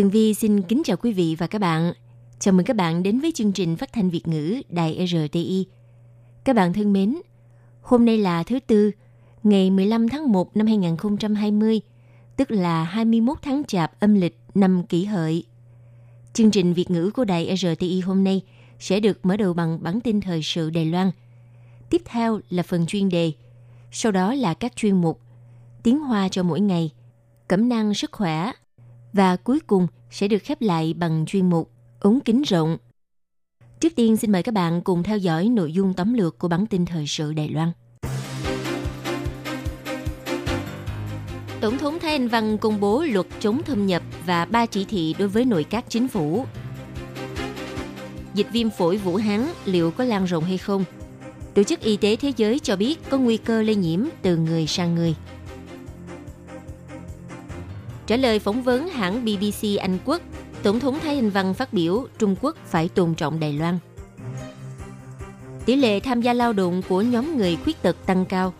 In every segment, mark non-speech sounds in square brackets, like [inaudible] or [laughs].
Tường Vi xin kính chào quý vị và các bạn. Chào mừng các bạn đến với chương trình phát thanh Việt ngữ Đài RTI. Các bạn thân mến, hôm nay là thứ Tư, ngày 15 tháng 1 năm 2020, tức là 21 tháng Chạp âm lịch năm kỷ hợi. Chương trình Việt ngữ của Đài RTI hôm nay sẽ được mở đầu bằng bản tin thời sự Đài Loan. Tiếp theo là phần chuyên đề, sau đó là các chuyên mục Tiếng Hoa cho mỗi ngày, Cẩm năng sức khỏe, và cuối cùng sẽ được khép lại bằng chuyên mục ống kính rộng. Trước tiên, xin mời các bạn cùng theo dõi nội dung tóm lược của bản tin thời sự Đài Loan. Tổng thống Thái Anh Văn công bố luật chống thâm nhập và ba chỉ thị đối với nội các chính phủ. Dịch viêm phổi Vũ Hán liệu có lan rộng hay không? Tổ chức Y tế Thế giới cho biết có nguy cơ lây nhiễm từ người sang người. Trả lời phỏng vấn hãng BBC Anh Quốc, Tổng thống Thái Anh Văn phát biểu Trung Quốc phải tôn trọng Đài Loan. Tỷ lệ tham gia lao động của nhóm người khuyết tật tăng cao.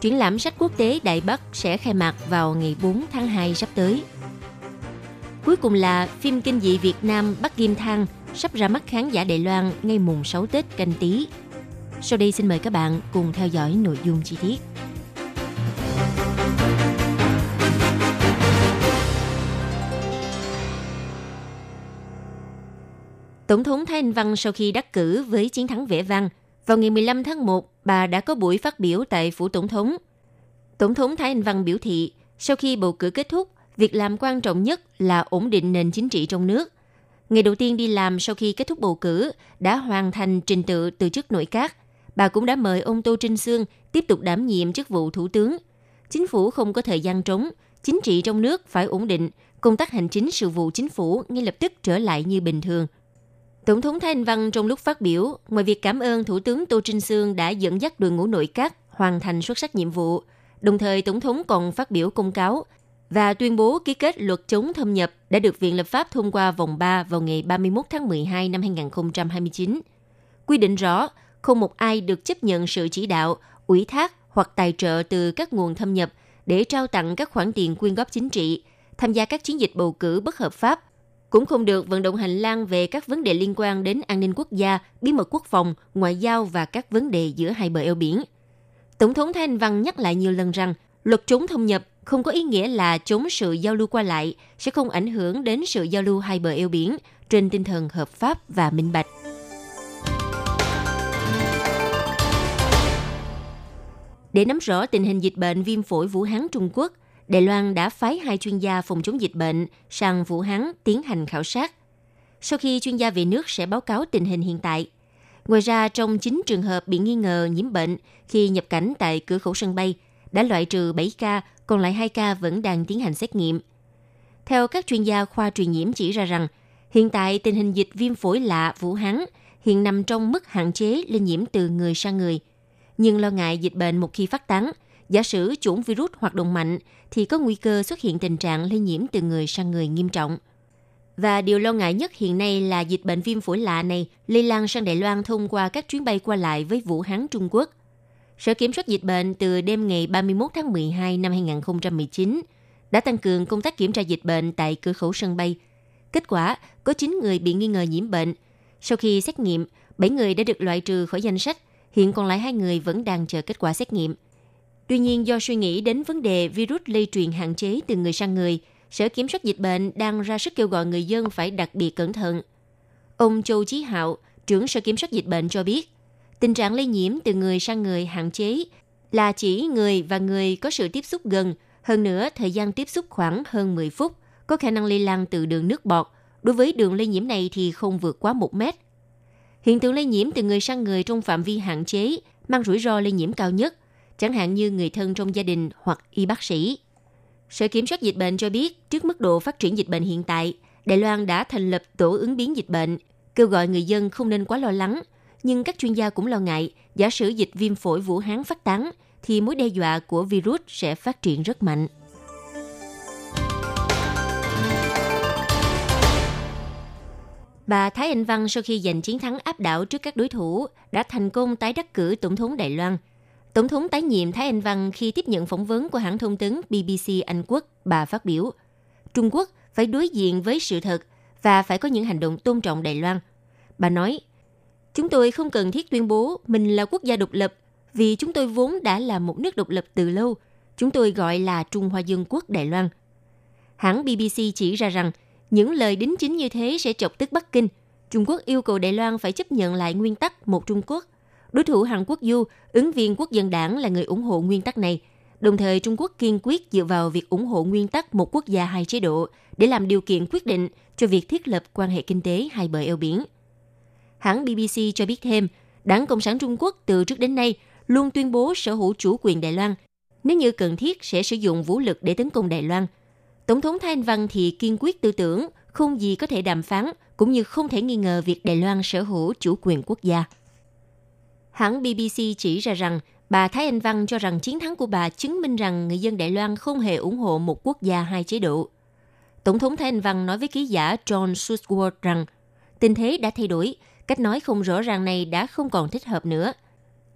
Triển lãm sách quốc tế Đại Bắc sẽ khai mạc vào ngày 4 tháng 2 sắp tới. Cuối cùng là phim kinh dị Việt Nam Bắc Kim Thang sắp ra mắt khán giả Đài Loan ngay mùng 6 Tết canh tí. Sau đây xin mời các bạn cùng theo dõi nội dung chi tiết. Tổng thống Thái Anh Văn sau khi đắc cử với chiến thắng vẻ vang, vào ngày 15 tháng 1, bà đã có buổi phát biểu tại phủ tổng thống. Tổng thống Thái Anh Văn biểu thị, sau khi bầu cử kết thúc, việc làm quan trọng nhất là ổn định nền chính trị trong nước. Ngày đầu tiên đi làm sau khi kết thúc bầu cử, đã hoàn thành trình tự từ chức nội các. Bà cũng đã mời ông Tô Trinh Sương tiếp tục đảm nhiệm chức vụ thủ tướng. Chính phủ không có thời gian trống, chính trị trong nước phải ổn định, công tác hành chính sự vụ chính phủ ngay lập tức trở lại như bình thường – Tổng thống Thái Anh Văn trong lúc phát biểu, ngoài việc cảm ơn Thủ tướng Tô Trinh Sương đã dẫn dắt đội ngũ nội các hoàn thành xuất sắc nhiệm vụ, đồng thời Tổng thống còn phát biểu công cáo và tuyên bố ký kết luật chống thâm nhập đã được Viện Lập pháp thông qua vòng 3 vào ngày 31 tháng 12 năm 2029. Quy định rõ, không một ai được chấp nhận sự chỉ đạo, ủy thác hoặc tài trợ từ các nguồn thâm nhập để trao tặng các khoản tiền quyên góp chính trị, tham gia các chiến dịch bầu cử bất hợp pháp cũng không được vận động hành lang về các vấn đề liên quan đến an ninh quốc gia, bí mật quốc phòng, ngoại giao và các vấn đề giữa hai bờ eo biển. Tổng thống Thái Anh Văn nhắc lại nhiều lần rằng luật chống thông nhập không có ý nghĩa là chống sự giao lưu qua lại, sẽ không ảnh hưởng đến sự giao lưu hai bờ eo biển trên tinh thần hợp pháp và minh bạch. Để nắm rõ tình hình dịch bệnh viêm phổi Vũ Hán Trung Quốc, Đài Loan đã phái hai chuyên gia phòng chống dịch bệnh sang Vũ Hán tiến hành khảo sát. Sau khi chuyên gia về nước sẽ báo cáo tình hình hiện tại. Ngoài ra, trong 9 trường hợp bị nghi ngờ nhiễm bệnh khi nhập cảnh tại cửa khẩu sân bay, đã loại trừ 7 ca, còn lại 2 ca vẫn đang tiến hành xét nghiệm. Theo các chuyên gia khoa truyền nhiễm chỉ ra rằng, hiện tại tình hình dịch viêm phổi lạ Vũ Hán hiện nằm trong mức hạn chế lây nhiễm từ người sang người. Nhưng lo ngại dịch bệnh một khi phát tán – Giả sử chủng virus hoạt động mạnh thì có nguy cơ xuất hiện tình trạng lây nhiễm từ người sang người nghiêm trọng. Và điều lo ngại nhất hiện nay là dịch bệnh viêm phổi lạ này lây lan sang Đài Loan thông qua các chuyến bay qua lại với Vũ Hán Trung Quốc. Sở Kiểm soát Dịch bệnh từ đêm ngày 31 tháng 12 năm 2019 đã tăng cường công tác kiểm tra dịch bệnh tại cửa khẩu sân bay. Kết quả, có 9 người bị nghi ngờ nhiễm bệnh. Sau khi xét nghiệm, 7 người đã được loại trừ khỏi danh sách, hiện còn lại hai người vẫn đang chờ kết quả xét nghiệm – Tuy nhiên, do suy nghĩ đến vấn đề virus lây truyền hạn chế từ người sang người, Sở Kiểm soát Dịch bệnh đang ra sức kêu gọi người dân phải đặc biệt cẩn thận. Ông Châu Chí Hạo, trưởng Sở Kiểm soát Dịch bệnh cho biết, tình trạng lây nhiễm từ người sang người hạn chế là chỉ người và người có sự tiếp xúc gần, hơn nữa thời gian tiếp xúc khoảng hơn 10 phút, có khả năng lây lan từ đường nước bọt. Đối với đường lây nhiễm này thì không vượt quá 1 mét. Hiện tượng lây nhiễm từ người sang người trong phạm vi hạn chế mang rủi ro lây nhiễm cao nhất, chẳng hạn như người thân trong gia đình hoặc y bác sĩ. Sở Kiểm soát Dịch bệnh cho biết, trước mức độ phát triển dịch bệnh hiện tại, Đài Loan đã thành lập tổ ứng biến dịch bệnh, kêu gọi người dân không nên quá lo lắng. Nhưng các chuyên gia cũng lo ngại, giả sử dịch viêm phổi Vũ Hán phát tán, thì mối đe dọa của virus sẽ phát triển rất mạnh. Bà Thái Anh Văn sau khi giành chiến thắng áp đảo trước các đối thủ đã thành công tái đắc cử tổng thống Đài Loan. Tổng thống tái nhiệm Thái Anh Văn khi tiếp nhận phỏng vấn của hãng thông tấn BBC Anh Quốc, bà phát biểu Trung Quốc phải đối diện với sự thật và phải có những hành động tôn trọng Đài Loan. Bà nói, Chúng tôi không cần thiết tuyên bố mình là quốc gia độc lập vì chúng tôi vốn đã là một nước độc lập từ lâu. Chúng tôi gọi là Trung Hoa Dân Quốc Đài Loan. Hãng BBC chỉ ra rằng những lời đính chính như thế sẽ chọc tức Bắc Kinh. Trung Quốc yêu cầu Đài Loan phải chấp nhận lại nguyên tắc một Trung Quốc. Đối thủ Hàn Quốc Du, ứng viên quốc dân đảng là người ủng hộ nguyên tắc này. Đồng thời, Trung Quốc kiên quyết dựa vào việc ủng hộ nguyên tắc một quốc gia hai chế độ để làm điều kiện quyết định cho việc thiết lập quan hệ kinh tế hai bờ eo biển. Hãng BBC cho biết thêm, Đảng Cộng sản Trung Quốc từ trước đến nay luôn tuyên bố sở hữu chủ quyền Đài Loan. Nếu như cần thiết sẽ sử dụng vũ lực để tấn công Đài Loan – Tổng thống Thái Anh Văn thì kiên quyết tư tưởng không gì có thể đàm phán, cũng như không thể nghi ngờ việc Đài Loan sở hữu chủ quyền quốc gia. Hãng BBC chỉ ra rằng bà Thái Anh Văn cho rằng chiến thắng của bà chứng minh rằng người dân Đài Loan không hề ủng hộ một quốc gia hai chế độ. Tổng thống Thái Anh Văn nói với ký giả John Susworth rằng tình thế đã thay đổi, cách nói không rõ ràng này đã không còn thích hợp nữa.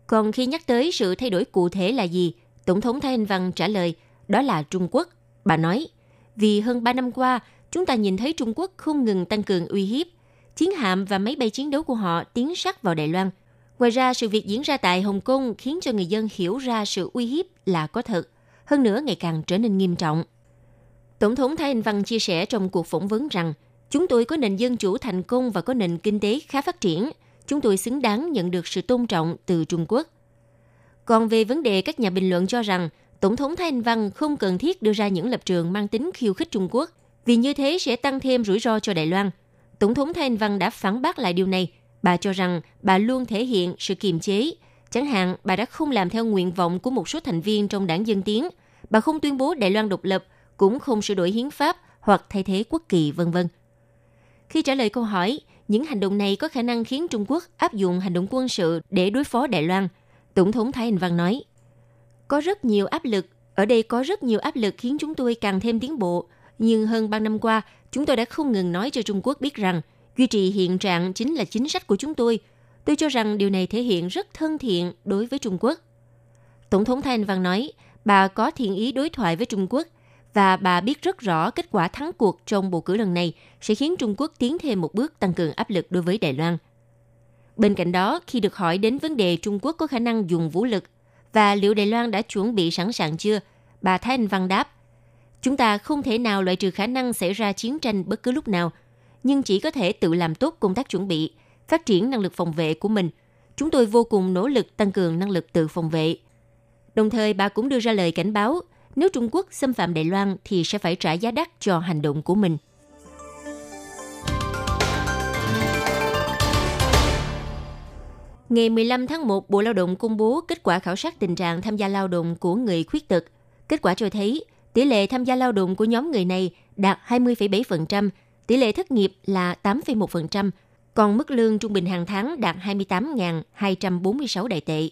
Còn khi nhắc tới sự thay đổi cụ thể là gì, Tổng thống Thái Anh Văn trả lời đó là Trung Quốc. Bà nói, vì hơn 3 năm qua, chúng ta nhìn thấy Trung Quốc không ngừng tăng cường uy hiếp. Chiến hạm và máy bay chiến đấu của họ tiến sát vào Đài Loan. Ngoài ra, sự việc diễn ra tại Hồng Kông khiến cho người dân hiểu ra sự uy hiếp là có thật, hơn nữa ngày càng trở nên nghiêm trọng. Tổng thống Thái Anh Văn chia sẻ trong cuộc phỏng vấn rằng, chúng tôi có nền dân chủ thành công và có nền kinh tế khá phát triển. Chúng tôi xứng đáng nhận được sự tôn trọng từ Trung Quốc. Còn về vấn đề các nhà bình luận cho rằng Tổng thống Thái Anh Văn không cần thiết đưa ra những lập trường mang tính khiêu khích Trung Quốc, vì như thế sẽ tăng thêm rủi ro cho Đài Loan. Tổng thống Thái Anh Văn đã phản bác lại điều này. Bà cho rằng bà luôn thể hiện sự kiềm chế. Chẳng hạn, bà đã không làm theo nguyện vọng của một số thành viên trong đảng Dân Tiến. Bà không tuyên bố Đài Loan độc lập, cũng không sửa đổi hiến pháp hoặc thay thế quốc kỳ, vân vân. Khi trả lời câu hỏi, những hành động này có khả năng khiến Trung Quốc áp dụng hành động quân sự để đối phó Đài Loan. Tổng thống Thái Anh Văn nói, có rất nhiều áp lực. Ở đây có rất nhiều áp lực khiến chúng tôi càng thêm tiến bộ. Nhưng hơn 3 năm qua, chúng tôi đã không ngừng nói cho Trung Quốc biết rằng duy trì hiện trạng chính là chính sách của chúng tôi. Tôi cho rằng điều này thể hiện rất thân thiện đối với Trung Quốc. Tổng thống Thanh Văn nói, bà có thiện ý đối thoại với Trung Quốc và bà biết rất rõ kết quả thắng cuộc trong bầu cử lần này sẽ khiến Trung Quốc tiến thêm một bước tăng cường áp lực đối với Đài Loan. Bên cạnh đó, khi được hỏi đến vấn đề Trung Quốc có khả năng dùng vũ lực và liệu Đài Loan đã chuẩn bị sẵn sàng chưa? Bà Thanh Anh Văn đáp, chúng ta không thể nào loại trừ khả năng xảy ra chiến tranh bất cứ lúc nào, nhưng chỉ có thể tự làm tốt công tác chuẩn bị, phát triển năng lực phòng vệ của mình. Chúng tôi vô cùng nỗ lực tăng cường năng lực tự phòng vệ. Đồng thời, bà cũng đưa ra lời cảnh báo, nếu Trung Quốc xâm phạm Đài Loan thì sẽ phải trả giá đắt cho hành động của mình. Ngày 15 tháng 1, Bộ Lao động công bố kết quả khảo sát tình trạng tham gia lao động của người khuyết tật. Kết quả cho thấy, tỷ lệ tham gia lao động của nhóm người này đạt 20,7%, tỷ lệ thất nghiệp là 8,1%, còn mức lương trung bình hàng tháng đạt 28.246 đại tệ.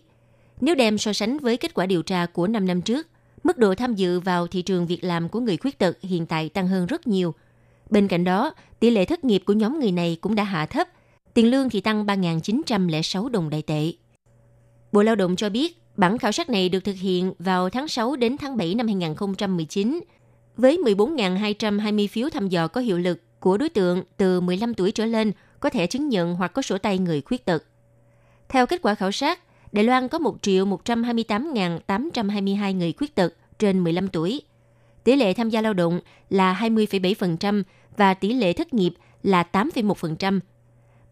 Nếu đem so sánh với kết quả điều tra của 5 năm trước, mức độ tham dự vào thị trường việc làm của người khuyết tật hiện tại tăng hơn rất nhiều. Bên cạnh đó, tỷ lệ thất nghiệp của nhóm người này cũng đã hạ thấp tiền lương thì tăng 3.906 đồng đại tệ. Bộ Lao động cho biết, bản khảo sát này được thực hiện vào tháng 6 đến tháng 7 năm 2019, với 14.220 phiếu thăm dò có hiệu lực của đối tượng từ 15 tuổi trở lên có thể chứng nhận hoặc có sổ tay người khuyết tật. Theo kết quả khảo sát, Đài Loan có 1 triệu 128.822 người khuyết tật trên 15 tuổi. Tỷ lệ tham gia lao động là 20,7% và tỷ lệ thất nghiệp là 8,1%,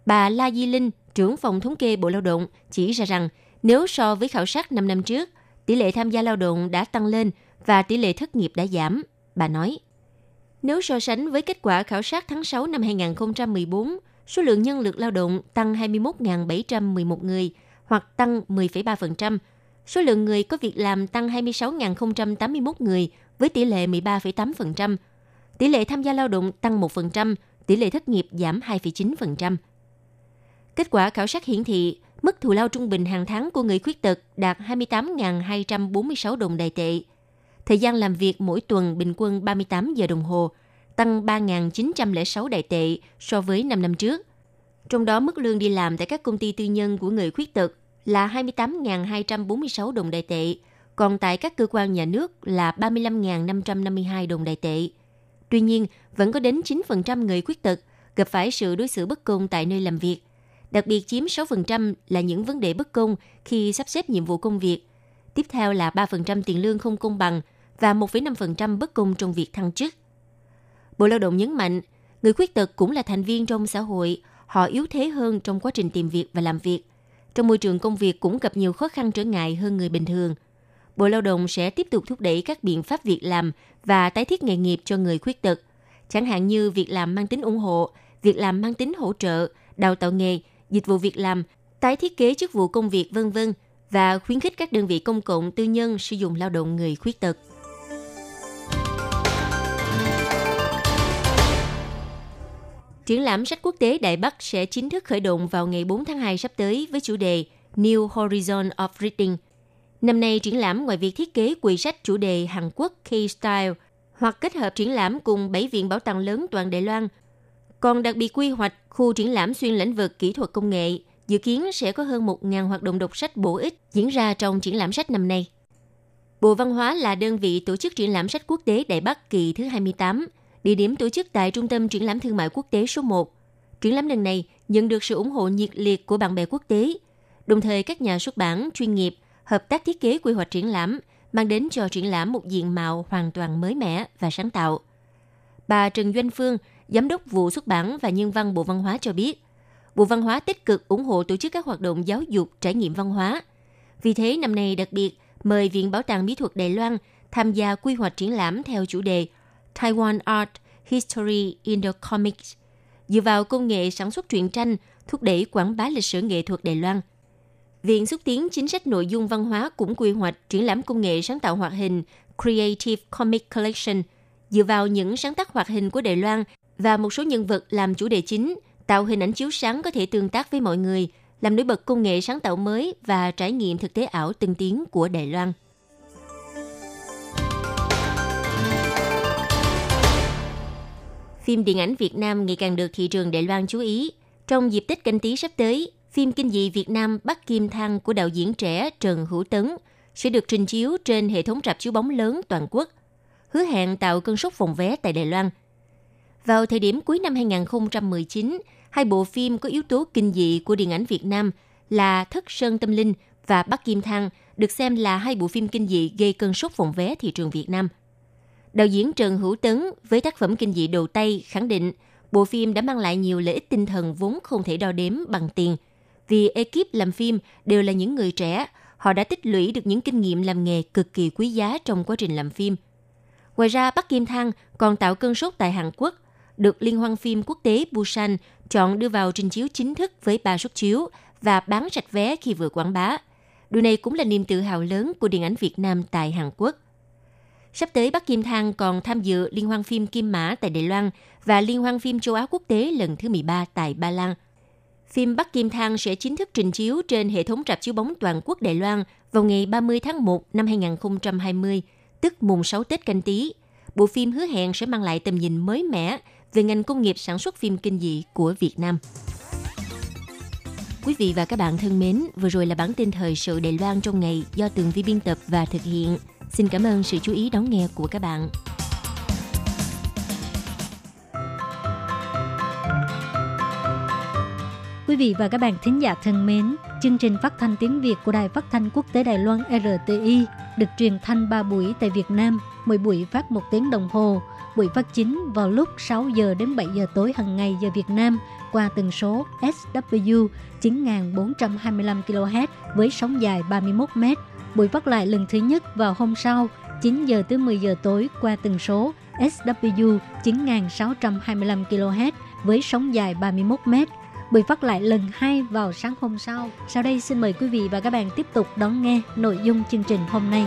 Bà La Di Linh, trưởng phòng thống kê Bộ Lao động, chỉ ra rằng nếu so với khảo sát 5 năm trước, tỷ lệ tham gia lao động đã tăng lên và tỷ lệ thất nghiệp đã giảm. Bà nói, nếu so sánh với kết quả khảo sát tháng 6 năm 2014, số lượng nhân lực lao động tăng 21.711 người hoặc tăng 10,3%, số lượng người có việc làm tăng 26.081 người với tỷ lệ 13,8%. Tỷ lệ tham gia lao động tăng 1%, tỷ lệ thất nghiệp giảm 2,9%. Kết quả khảo sát hiển thị, mức thù lao trung bình hàng tháng của người khuyết tật đạt 28.246 đồng đại tệ. Thời gian làm việc mỗi tuần bình quân 38 giờ đồng hồ, tăng 3.906 đại tệ so với 5 năm trước. Trong đó mức lương đi làm tại các công ty tư nhân của người khuyết tật là 28.246 đồng đại tệ, còn tại các cơ quan nhà nước là 35.552 đồng đại tệ. Tuy nhiên, vẫn có đến 9% người khuyết tật gặp phải sự đối xử bất công tại nơi làm việc. Đặc biệt chiếm 6% là những vấn đề bất công khi sắp xếp nhiệm vụ công việc. Tiếp theo là 3% tiền lương không công bằng và 1,5% bất công trong việc thăng chức. Bộ Lao động nhấn mạnh, người khuyết tật cũng là thành viên trong xã hội, họ yếu thế hơn trong quá trình tìm việc và làm việc. Trong môi trường công việc cũng gặp nhiều khó khăn trở ngại hơn người bình thường. Bộ Lao động sẽ tiếp tục thúc đẩy các biện pháp việc làm và tái thiết nghề nghiệp cho người khuyết tật, chẳng hạn như việc làm mang tính ủng hộ, việc làm mang tính hỗ trợ, đào tạo nghề, dịch vụ việc làm, tái thiết kế chức vụ công việc vân vân và khuyến khích các đơn vị công cộng tư nhân sử dụng lao động người khuyết tật. Triển lãm sách quốc tế Đại Bắc sẽ chính thức khởi động vào ngày 4 tháng 2 sắp tới với chủ đề New Horizon of Reading. Năm nay, triển lãm ngoài việc thiết kế quầy sách chủ đề Hàn Quốc K-Style hoặc kết hợp triển lãm cùng 7 viện bảo tàng lớn toàn Đài Loan, còn đặc biệt quy hoạch khu triển lãm xuyên lĩnh vực kỹ thuật công nghệ, dự kiến sẽ có hơn 1.000 hoạt động đọc sách bổ ích diễn ra trong triển lãm sách năm nay. Bộ Văn hóa là đơn vị tổ chức triển lãm sách quốc tế Đại Bắc kỳ thứ 28 – địa điểm tổ chức tại Trung tâm Triển lãm Thương mại Quốc tế số 1. Triển lãm lần này nhận được sự ủng hộ nhiệt liệt của bạn bè quốc tế, đồng thời các nhà xuất bản chuyên nghiệp hợp tác thiết kế quy hoạch triển lãm, mang đến cho triển lãm một diện mạo hoàn toàn mới mẻ và sáng tạo. Bà Trần Doanh Phương, Giám đốc vụ xuất bản và nhân văn Bộ Văn hóa cho biết, Bộ Văn hóa tích cực ủng hộ tổ chức các hoạt động giáo dục, trải nghiệm văn hóa. Vì thế, năm nay đặc biệt mời Viện Bảo tàng Mỹ thuật Đài Loan tham gia quy hoạch triển lãm theo chủ đề Taiwan Art History in the Comics, dựa vào công nghệ sản xuất truyện tranh, thúc đẩy quảng bá lịch sử nghệ thuật Đài Loan. Viện xúc tiến chính sách nội dung văn hóa cũng quy hoạch triển lãm công nghệ sáng tạo hoạt hình Creative Comic Collection, dựa vào những sáng tác hoạt hình của Đài Loan và một số nhân vật làm chủ đề chính, tạo hình ảnh chiếu sáng có thể tương tác với mọi người, làm nổi bật công nghệ sáng tạo mới và trải nghiệm thực tế ảo tân tiến của Đài Loan. phim điện ảnh Việt Nam ngày càng được thị trường Đài Loan chú ý. Trong dịp Tết canh tí sắp tới, phim kinh dị Việt Nam Bắc Kim Thăng của đạo diễn trẻ Trần Hữu Tấn sẽ được trình chiếu trên hệ thống rạp chiếu bóng lớn toàn quốc, hứa hẹn tạo cơn sốt phòng vé tại Đài Loan. Vào thời điểm cuối năm 2019, hai bộ phim có yếu tố kinh dị của điện ảnh Việt Nam là Thất Sơn Tâm Linh và Bắc Kim Thăng được xem là hai bộ phim kinh dị gây cơn sốt phòng vé thị trường Việt Nam – Đạo diễn Trần Hữu Tấn với tác phẩm kinh dị đầu tay khẳng định bộ phim đã mang lại nhiều lợi ích tinh thần vốn không thể đo đếm bằng tiền. Vì ekip làm phim đều là những người trẻ, họ đã tích lũy được những kinh nghiệm làm nghề cực kỳ quý giá trong quá trình làm phim. Ngoài ra, Bắc Kim Thăng còn tạo cơn sốt tại Hàn Quốc, được Liên hoan phim quốc tế Busan chọn đưa vào trình chiếu chính thức với ba suất chiếu và bán sạch vé khi vừa quảng bá. Điều này cũng là niềm tự hào lớn của điện ảnh Việt Nam tại Hàn Quốc. Sắp tới Bắc Kim Thang còn tham dự Liên hoan phim Kim Mã tại Đài Loan và Liên hoan phim châu Á quốc tế lần thứ 13 tại Ba Lan. Phim Bắc Kim Thang sẽ chính thức trình chiếu trên hệ thống rạp chiếu bóng toàn quốc Đài Loan vào ngày 30 tháng 1 năm 2020, tức mùng 6 Tết canh tí. Bộ phim hứa hẹn sẽ mang lại tầm nhìn mới mẻ về ngành công nghiệp sản xuất phim kinh dị của Việt Nam. Quý vị và các bạn thân mến, vừa rồi là bản tin thời sự Đài Loan trong ngày do Tường Vi biên tập và thực hiện. Xin cảm ơn sự chú ý đón nghe của các bạn. Quý vị và các bạn thính giả thân mến, chương trình phát thanh tiếng Việt của Đài Phát thanh Quốc tế Đài Loan RTI được truyền thanh 3 buổi tại Việt Nam, mỗi buổi phát 1 tiếng đồng hồ. Buổi phát chính vào lúc 6 giờ đến 7 giờ tối hàng ngày giờ Việt Nam qua tần số SW 9425 kHz với sóng dài 31 m Buổi phát lại lần thứ nhất vào hôm sau 9 giờ tới 10 giờ tối qua tần số SW 9625 kHz với sóng dài 31 m. Buổi phát lại lần hai vào sáng hôm sau. Sau đây xin mời quý vị và các bạn tiếp tục đón nghe nội dung chương trình hôm nay.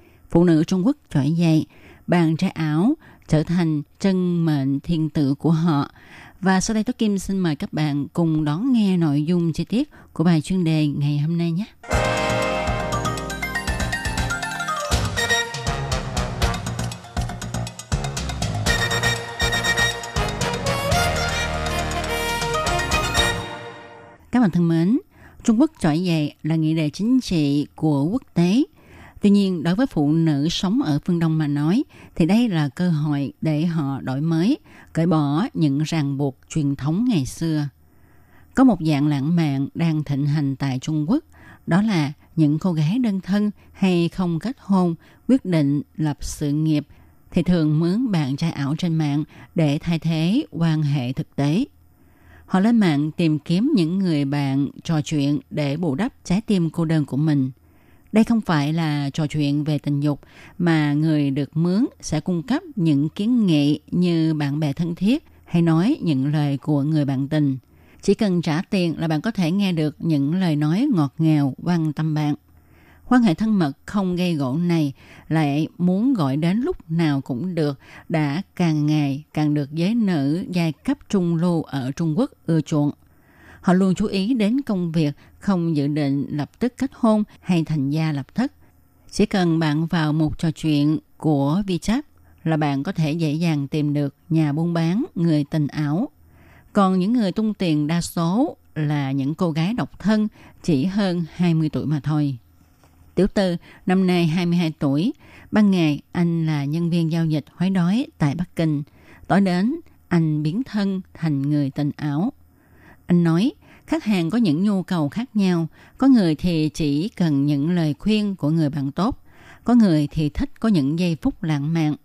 Phụ nữ Trung Quốc trỗi dậy, bàn trái áo trở thành chân mệnh thiên tử của họ. Và sau đây Tố Kim xin mời các bạn cùng đón nghe nội dung chi tiết của bài chuyên đề ngày hôm nay nhé. Các bạn thân mến, Trung Quốc trỗi dậy là nghị đề chính trị của quốc tế. Tuy nhiên, đối với phụ nữ sống ở phương Đông mà nói, thì đây là cơ hội để họ đổi mới, cởi bỏ những ràng buộc truyền thống ngày xưa. Có một dạng lãng mạn đang thịnh hành tại Trung Quốc, đó là những cô gái đơn thân hay không kết hôn quyết định lập sự nghiệp thì thường mướn bạn trai ảo trên mạng để thay thế quan hệ thực tế. Họ lên mạng tìm kiếm những người bạn trò chuyện để bù đắp trái tim cô đơn của mình. Đây không phải là trò chuyện về tình dục, mà người được mướn sẽ cung cấp những kiến nghị như bạn bè thân thiết hay nói những lời của người bạn tình. Chỉ cần trả tiền là bạn có thể nghe được những lời nói ngọt ngào, quan tâm bạn. Quan hệ thân mật không gây gỗ này, lại muốn gọi đến lúc nào cũng được, đã càng ngày càng được giới nữ giai cấp trung lưu ở Trung Quốc ưa chuộng. Họ luôn chú ý đến công việc, không dự định lập tức kết hôn hay thành gia lập thất. Chỉ cần bạn vào một trò chuyện của WeChat là bạn có thể dễ dàng tìm được nhà buôn bán, người tình ảo. Còn những người tung tiền đa số là những cô gái độc thân chỉ hơn 20 tuổi mà thôi. Tiểu Tư, năm nay 22 tuổi. Ban ngày, anh là nhân viên giao dịch hối đói tại Bắc Kinh. Tối đến, anh biến thân thành người tình ảo. Anh nói, khách hàng có những nhu cầu khác nhau. Có người thì chỉ cần những lời khuyên của người bạn tốt. Có người thì thích có những giây phút lãng mạn.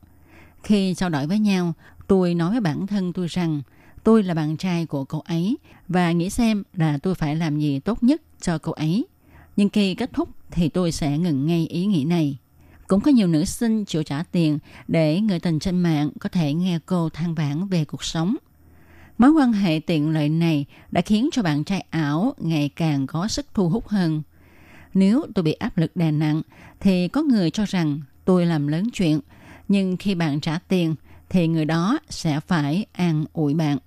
Khi trao đổi với nhau, tôi nói với bản thân tôi rằng tôi là bạn trai của cậu ấy và nghĩ xem là tôi phải làm gì tốt nhất cho cậu ấy. Nhưng khi kết thúc thì tôi sẽ ngừng ngay ý nghĩ này. Cũng có nhiều nữ sinh chịu trả tiền để người tình trên mạng có thể nghe cô than vãn về cuộc sống. Mối quan hệ tiện lợi này đã khiến cho bạn trai ảo ngày càng có sức thu hút hơn. Nếu tôi bị áp lực đè nặng thì có người cho rằng tôi làm lớn chuyện, nhưng khi bạn trả tiền thì người đó sẽ phải an ủi bạn.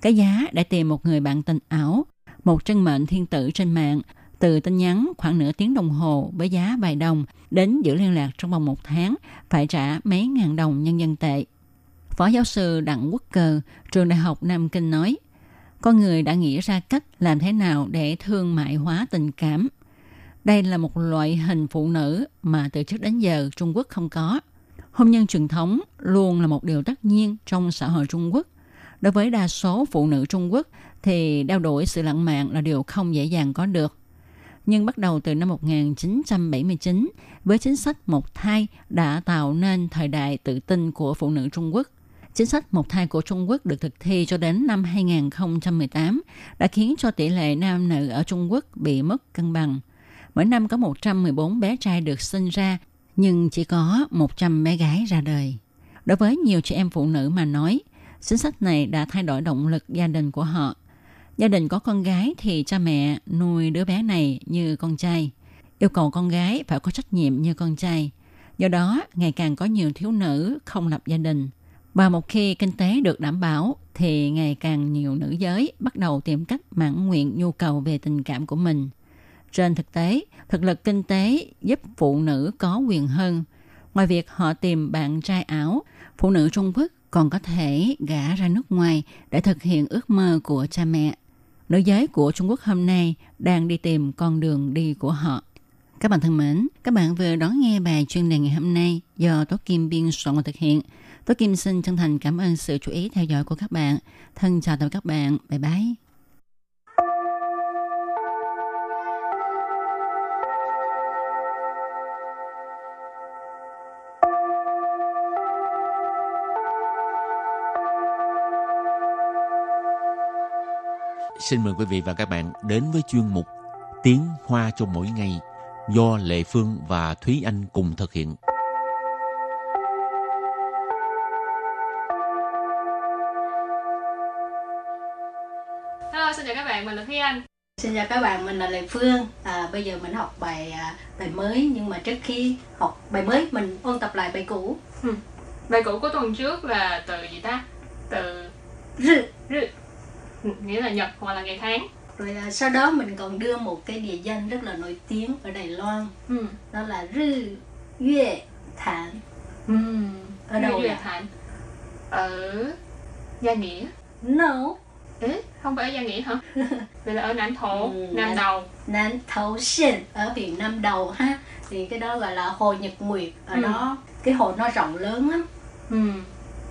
Cái giá để tìm một người bạn tình ảo, một chân mệnh thiên tử trên mạng từ tin nhắn khoảng nửa tiếng đồng hồ với giá vài đồng đến giữ liên lạc trong vòng một tháng phải trả mấy ngàn đồng nhân dân tệ. Phó giáo sư Đặng Quốc Cờ, trường Đại học Nam Kinh nói, con người đã nghĩ ra cách làm thế nào để thương mại hóa tình cảm. Đây là một loại hình phụ nữ mà từ trước đến giờ Trung Quốc không có. Hôn nhân truyền thống luôn là một điều tất nhiên trong xã hội Trung Quốc. Đối với đa số phụ nữ Trung Quốc thì đeo đuổi sự lãng mạn là điều không dễ dàng có được nhưng bắt đầu từ năm 1979 với chính sách một thai đã tạo nên thời đại tự tin của phụ nữ Trung Quốc. Chính sách một thai của Trung Quốc được thực thi cho đến năm 2018 đã khiến cho tỷ lệ nam nữ ở Trung Quốc bị mất cân bằng. Mỗi năm có 114 bé trai được sinh ra, nhưng chỉ có 100 bé gái ra đời. Đối với nhiều chị em phụ nữ mà nói, chính sách này đã thay đổi động lực gia đình của họ Gia đình có con gái thì cha mẹ nuôi đứa bé này như con trai. Yêu cầu con gái phải có trách nhiệm như con trai. Do đó, ngày càng có nhiều thiếu nữ không lập gia đình. Và một khi kinh tế được đảm bảo thì ngày càng nhiều nữ giới bắt đầu tìm cách mãn nguyện nhu cầu về tình cảm của mình. Trên thực tế, thực lực kinh tế giúp phụ nữ có quyền hơn. Ngoài việc họ tìm bạn trai ảo, phụ nữ Trung Quốc còn có thể gả ra nước ngoài để thực hiện ước mơ của cha mẹ nữ giới của Trung Quốc hôm nay đang đi tìm con đường đi của họ. Các bạn thân mến, các bạn vừa đón nghe bài chuyên đề ngày hôm nay do Tố Kim biên soạn và thực hiện. Tôi Kim xin chân thành cảm ơn sự chú ý theo dõi của các bạn. Thân chào tạm các bạn. Bye bye. Xin mời quý vị và các bạn đến với chuyên mục Tiếng Hoa cho mỗi ngày do Lệ Phương và Thúy Anh cùng thực hiện. Bạn, mình là Thúy Anh. Xin chào các bạn, mình là Lệ Phương. À, bây giờ mình học bài à, bài mới nhưng mà trước khi học bài mới mình ôn tập lại bài cũ. Bài cũ của tuần trước là từ gì ta? Từ Rư. rư, nghĩa là nhật hoặc là ngày tháng. Rồi à, sau đó mình còn đưa một cái địa danh rất là nổi tiếng ở Đài Loan, Ừ. đó là Rư Yue Thản. Ừ. Ở đâu vậy? Thành. Ở Gia Nghĩa. No, Ế, không phải ở Gia Nghĩa hả? [laughs] Vậy là ở Nãn Thổ, Ừ, Nam Đầu. Nam Thấu Xuyên ở huyện Nam Đầu ha. Thì cái đó gọi là hồ Nhật Nguyệt. Ở Ừ. đó cái hồ nó rộng lớn lắm. Ừ.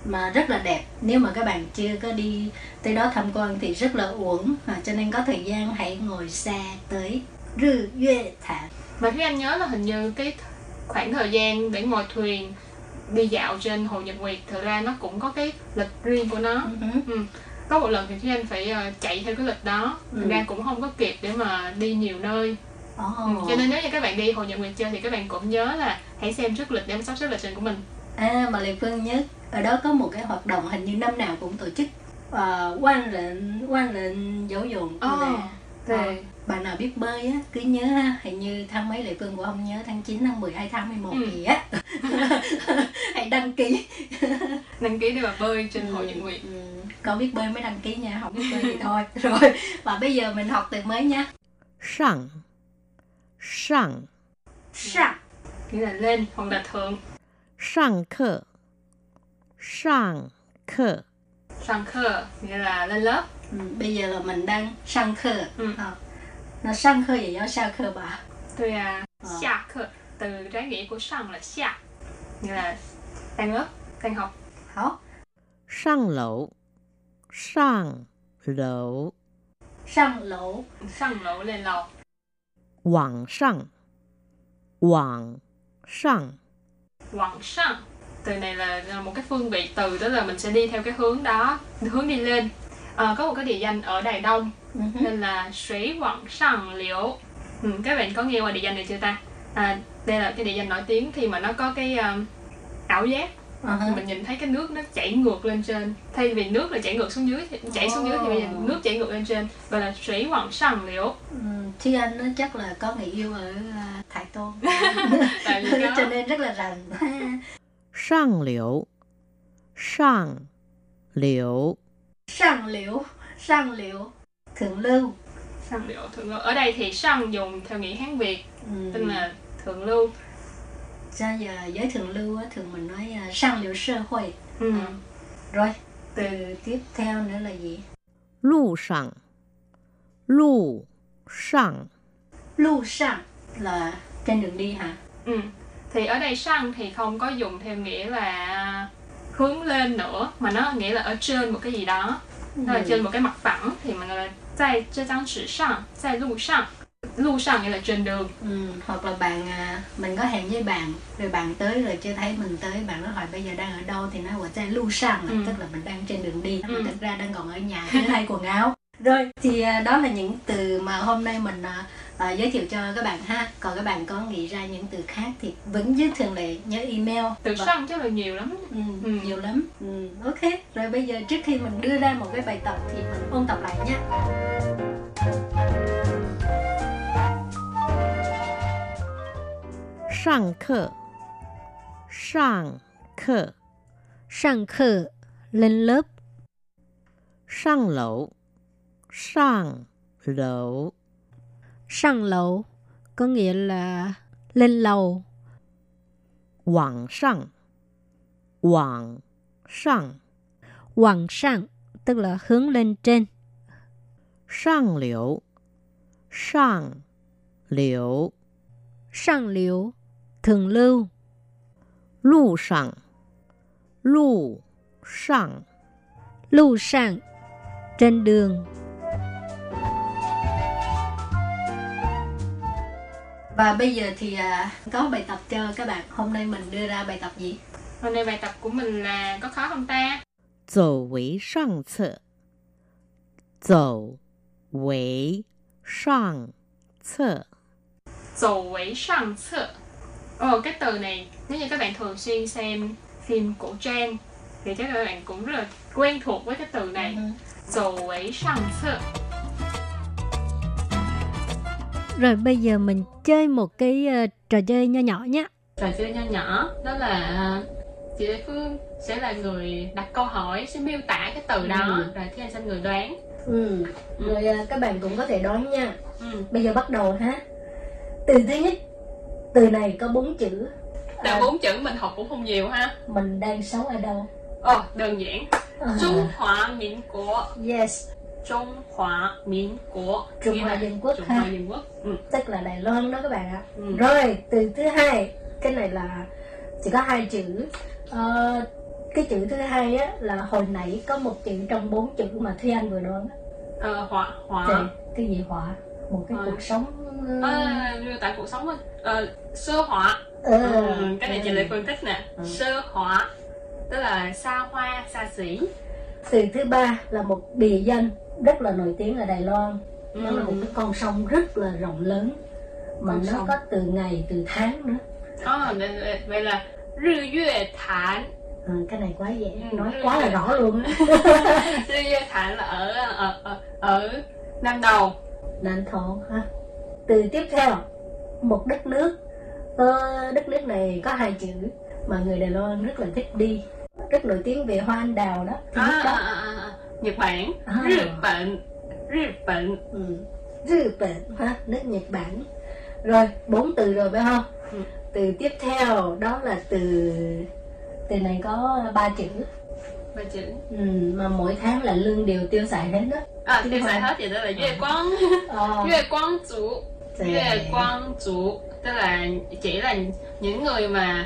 mà rất là đẹp nếu mà các bạn chưa có đi tới đó tham quan thì rất là uổng à, cho nên có thời gian hãy ngồi xe tới Rư Yue Thản Mà Thúy Anh nhớ là hình như cái khoảng thời gian để ngồi thuyền đi dạo trên Hồ Nhật Nguyệt thực ra nó cũng có cái lịch riêng của nó. Ừ. có một lần thì Thúy Anh phải ờ, chạy theo cái lịch đó Ừ. Ra cũng không có kịp để mà đi nhiều nơi Ồ. ừ. cho nên nếu như các bạn đi Hồ Nhật Nguyệt chơi thì các bạn cũng nhớ là hãy xem trước lịch để mà sắp xếp lịch trình của mình à mà Lê Phương nhớ ở đó có một cái hoạt động hình như năm nào cũng tổ chức uh, quan lệnh quan lệnh dục Ồ, nè. thì Ờ, bạn nào biết bơi á cứ nhớ ha hình như tháng mấy lệ phương của ông nhớ tháng 9, tháng 12, tháng 11 ừ. gì [laughs] á hãy đăng ký [laughs] đăng ký để mà bơi trên ừ. hội tình nguyện ừ. có biết bơi mới đăng ký nha không biết bơi thì thôi [laughs] rồi và bây giờ mình học từ mới nha sẵn sẵn sẵn nghĩa là lên hoặc là thường sẵn khờ sẵn khờ sẵn khờ nghĩa là lên lớp ừ. bây giờ là mình đang sẵn khờ ừ. à. nó sang khơ gì đó sang khơ bà. tôi là Ờ. xa khơ từ trái nghĩa của sang là xa nghĩa là đang lớp đang học Hảo, 上楼上楼 sang lỗ, sang lỗ lên lầu 往上往上 Quảng sang từ này là là một cái phương vị từ đó là mình sẽ đi theo cái hướng đó hướng đi lên à, có một cái địa danh ở Đài Đông ừ nên là Suối Quảng Sàng Liễu. Ừ, các bạn có nghe qua địa danh này chưa ta? À, đây là cái địa danh nổi tiếng khi mà nó có cái um, ảo giác. Uh-huh. mình nhìn thấy cái nước nó chảy ngược lên trên. Thay vì nước là chảy ngược xuống dưới thì chảy xuống dưới thì bây giờ nước chảy ngược lên trên và là Suối Quảng Sàng Liễu. Ừ, Thi Anh nó chắc là có người yêu ở ờ, Thái Tôn. [laughs] [laughs] Cho nên rất là rành. Sàng liễu. Sàng liễu. Sang liễu, sang liễu, thượng lưu. Sang liễu, thượng lưu. Ở đây thì sang dùng theo nghĩa Hán Việt, ừ. tức là thượng lưu. Ra giờ giới thượng lưu á, thường mình nói à, sang liễu sơ hội. Ừ. À, rồi, từ tiếp theo nữa là gì? Lưu sẵn. Lưu sẵn. Lưu sẵn là trên đường đi hả? Ừ. Thì ở đây sang thì không có dùng theo nghĩa là hướng lên nữa mà nó nghĩa là ở trên một cái gì đó. Nó là ừ. trên một cái mặt phẳng thì mình là tại trên trang sử sang tại lưu sang lưu sang nghĩa là trên đường. Ừ, hoặc là bạn à, mình có hẹn với bạn rồi bạn tới rồi chưa thấy mình tới bạn nó hỏi bây giờ đang ở đâu thì nó gọi là lưu sang à, ừ. tức là mình đang trên đường đi ừ. thực ra đang còn ở nhà chưa thay quần áo. Rồi thì à, đó là những từ mà hôm nay mình à, giới thiệu cho các bạn ha. Còn các bạn có nghĩ ra những từ khác thì vẫn như thường lệ nhớ email. Từ vâng. và... săn chắc là nhiều lắm. Ừ, ừ. nhiều lắm. Ừ, ok. Rồi bây giờ trước khi mình đưa ra một cái bài tập thì mình ôn tập lại nha. Sang khờ. Sang khờ. Sang khờ. Lên lớp. Sang lẩu Sang lẩu Sang lầu có nghĩa là lên lầu. Quảng sang Quảng sang Quảng sang tức là hướng lên trên. Sang liễu Sang liễu Sang liễu thường lưu. Lưu sang Lưu sang Lưu sang trên đường. Và bây giờ thì à, có bài tập cho các bạn. Hôm nay mình đưa ra bài tập gì? Hôm nay bài tập của mình là có khó không ta? Dầu với sang sợ. Dầu với sang sợ. Dầu với sang sợ. Ồ, cái từ này nếu như các bạn thường xuyên xem phim cổ trang thì chắc các bạn cũng rất là quen thuộc với cái từ này. Ừ. Dầu với sang sợ. Rồi bây giờ mình chơi một cái ờ, trò chơi nho nhỏ nhé. Trò chơi nho nhỏ đó là à, chị Lê Phương sẽ là người đặt câu hỏi sẽ miêu tả cái từ đó Ừ. rồi Thi Anh sẽ người đoán. Ừ. Rồi à, các bạn cũng có thể đoán nha. Ừ. Bây giờ bắt đầu ha. Từ thứ nhất, từ này có bốn chữ. Từ À, bốn chữ mình học cũng không nhiều ha. mình đang sống ở đâu? Ồ, đơn giản. À, Trung Hoa 民 Quốc. yes, Trung Hoa 民 Quốc. Trung Hoa Dân Quốc Trung. Hoa Dân Quốc. Ừ. tức là Đài Loan đó các bạn ạ. Ừ. Rồi, từ thứ hai, cái này là chỉ có hai chữ. Ờ, cái chữ thứ hai á là hồi nãy có một chữ trong bốn chữ mà Thúy Anh vừa đoán. Ờ, họa họa. cái gì họa? Một cái Họa. cuộc sống. ờ, À, miêu tả cuộc sống. Ờ, sơ họa. ờ, Ừ, cái này chị ừ. lại phân tích nè. Ừ. Sơ họa. Tức là xa hoa, xa xỉ. Từ thứ ba là một địa danh rất là nổi tiếng ở Đài Loan. Ừ. Nó là một cái con sông rất là rộng lớn mà Con nó sông. có từ ngày từ tháng nữa. À, vậy, là Rư Yue Thản. Ừ, cái này quá dễ, Ừ, nói ừ, quá là ừ. rõ luôn. [laughs] Rư Yue Thản là ở, ở, ở, ở Nam Đầu. Đàn thổ ha. Từ tiếp theo, một đất nước. Ờ, đất nước này có hai chữ mà người Đài Loan rất là thích đi. Rất nổi tiếng về hoa anh đào đó. À, nhất à, đó. à, à, à. Nhật Bản. À. Nhật Bản. Nhật Bản. Ừ. Nhật Bản ha, nước Nhật Bản. Rồi, bốn từ rồi phải không? Ừ. Từ tiếp theo đó là từ từ này có ba chữ Ba chữ. ừ, mà mỗi tháng là lương đều tiêu xài hết đó. À, Tiếng tiêu xài Hoa. hết vậy đó là Yue Quang. Ờ, Yue [laughs] [laughs] Quang Chủ. thì- Yue Quang Chủ. Tức là chỉ là những người mà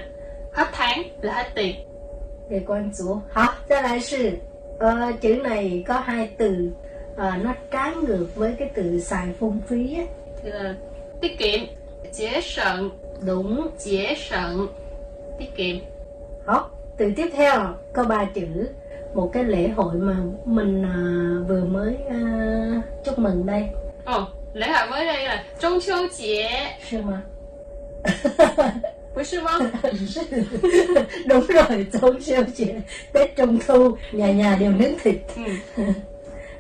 hết tháng là hết tiền. về quan chủ. Hả?再来是 ờ, chữ này có hai từ ờ, nó trái ngược với cái từ xài phung phí á. Là tiết kiệm. Chế sận. Đúng. Chế sận. Tiết kiệm. Đó. Từ tiếp theo có ba chữ một cái lễ hội mà mình à, vừa mới à, chúc mừng đây Ồ, lễ hội mới đây là Trung 秋节. sư mà [laughs] Quý sư vâng Đúng rồi, tôn siêu chị Tết Trung Thu, nhà nhà đều nướng thịt. Ừ. [laughs]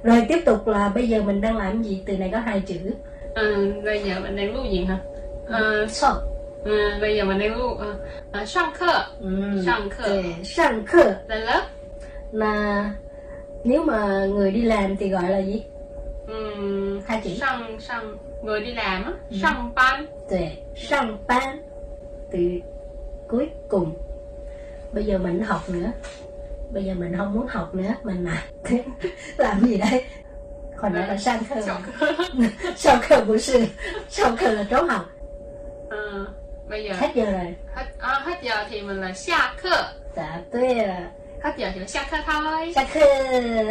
Rồi tiếp tục là bây giờ mình đang làm gì? Từ này có hai chữ à, Bây giờ mình đang lưu gì hả? À, Sao? À, bây giờ mình đang lưu ờ, ờ, à, à, Sang khờ. Ừ, sang khờ Sang khờ Là lớp Là nếu mà người đi làm thì gọi là gì? Ừ, hai chữ Sang, sang Người đi làm á, ừ. sang ban Sang ban từ cuối cùng. Bây giờ mình học nữa. Bây giờ mình không muốn học nữa mình làm [laughs] làm gì đây? Hồi nãy là sang khơ. sau khơ 不是 sau khơ là trốn học. Ờ, bây giờ hết giờ rồi. Hết à, hết giờ thì mình là xa khơ. dạ tôi là Hết giờ thì là xa khơ thôi. sa khơ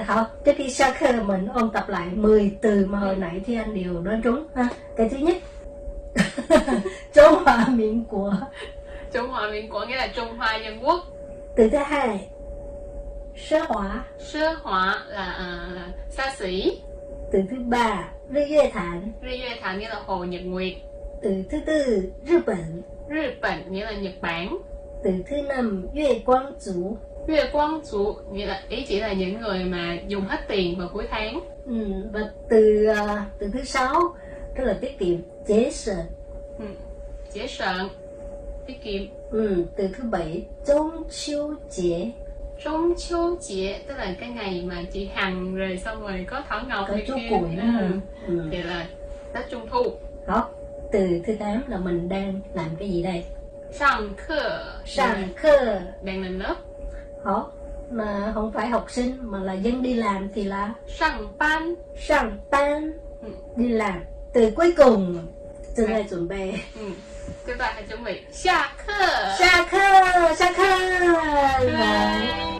học trước khi sa khơ mình ôn tập lại 10 từ mà hồi nãy thì anh đều nói trúng ha. Cái thứ nhất [laughs] Trung Hoa Miễn của Trung Hoa 民 Quốc nghĩa là Trung Hoa Dân Quốc. từ thứ hai sơ hóa Sơ hóa là, à, xa xỉ. từ thứ ba Rư Yue Thản Ri Yue Thản nghĩa là Hồ Nhật Nguyệt. từ thứ tư Nhật Bản Nhật Bản nghĩa là Nhật Bản. từ thứ năm Yue Quang Chủ Yue Quang Chủ nghĩa là ý chỉ là những người mà dùng hết tiền vào cuối tháng. ừ, và từ à, từ thứ sáu rất là tiết kiệm chế sở Chế sợn, tiết kiệm. ừ, từ thứ bảy Trung Chiêu Chế Trung 秋 Chế tức là cái ngày mà chị Hằng rồi xong rồi có Thảo Ngọc có chú củi nữa Ừ. ừ. Thì là Tết Trung Thu. đó từ thứ tám là mình đang làm cái gì đây Sang khơ sang khơ đang lên lớp. đó mà không phải học sinh mà là dân đi làm thì là Sang ban sang ban Ừ. đi làm 等桂工正在准备，嗯，现在还准备。下课，下课，下课，来。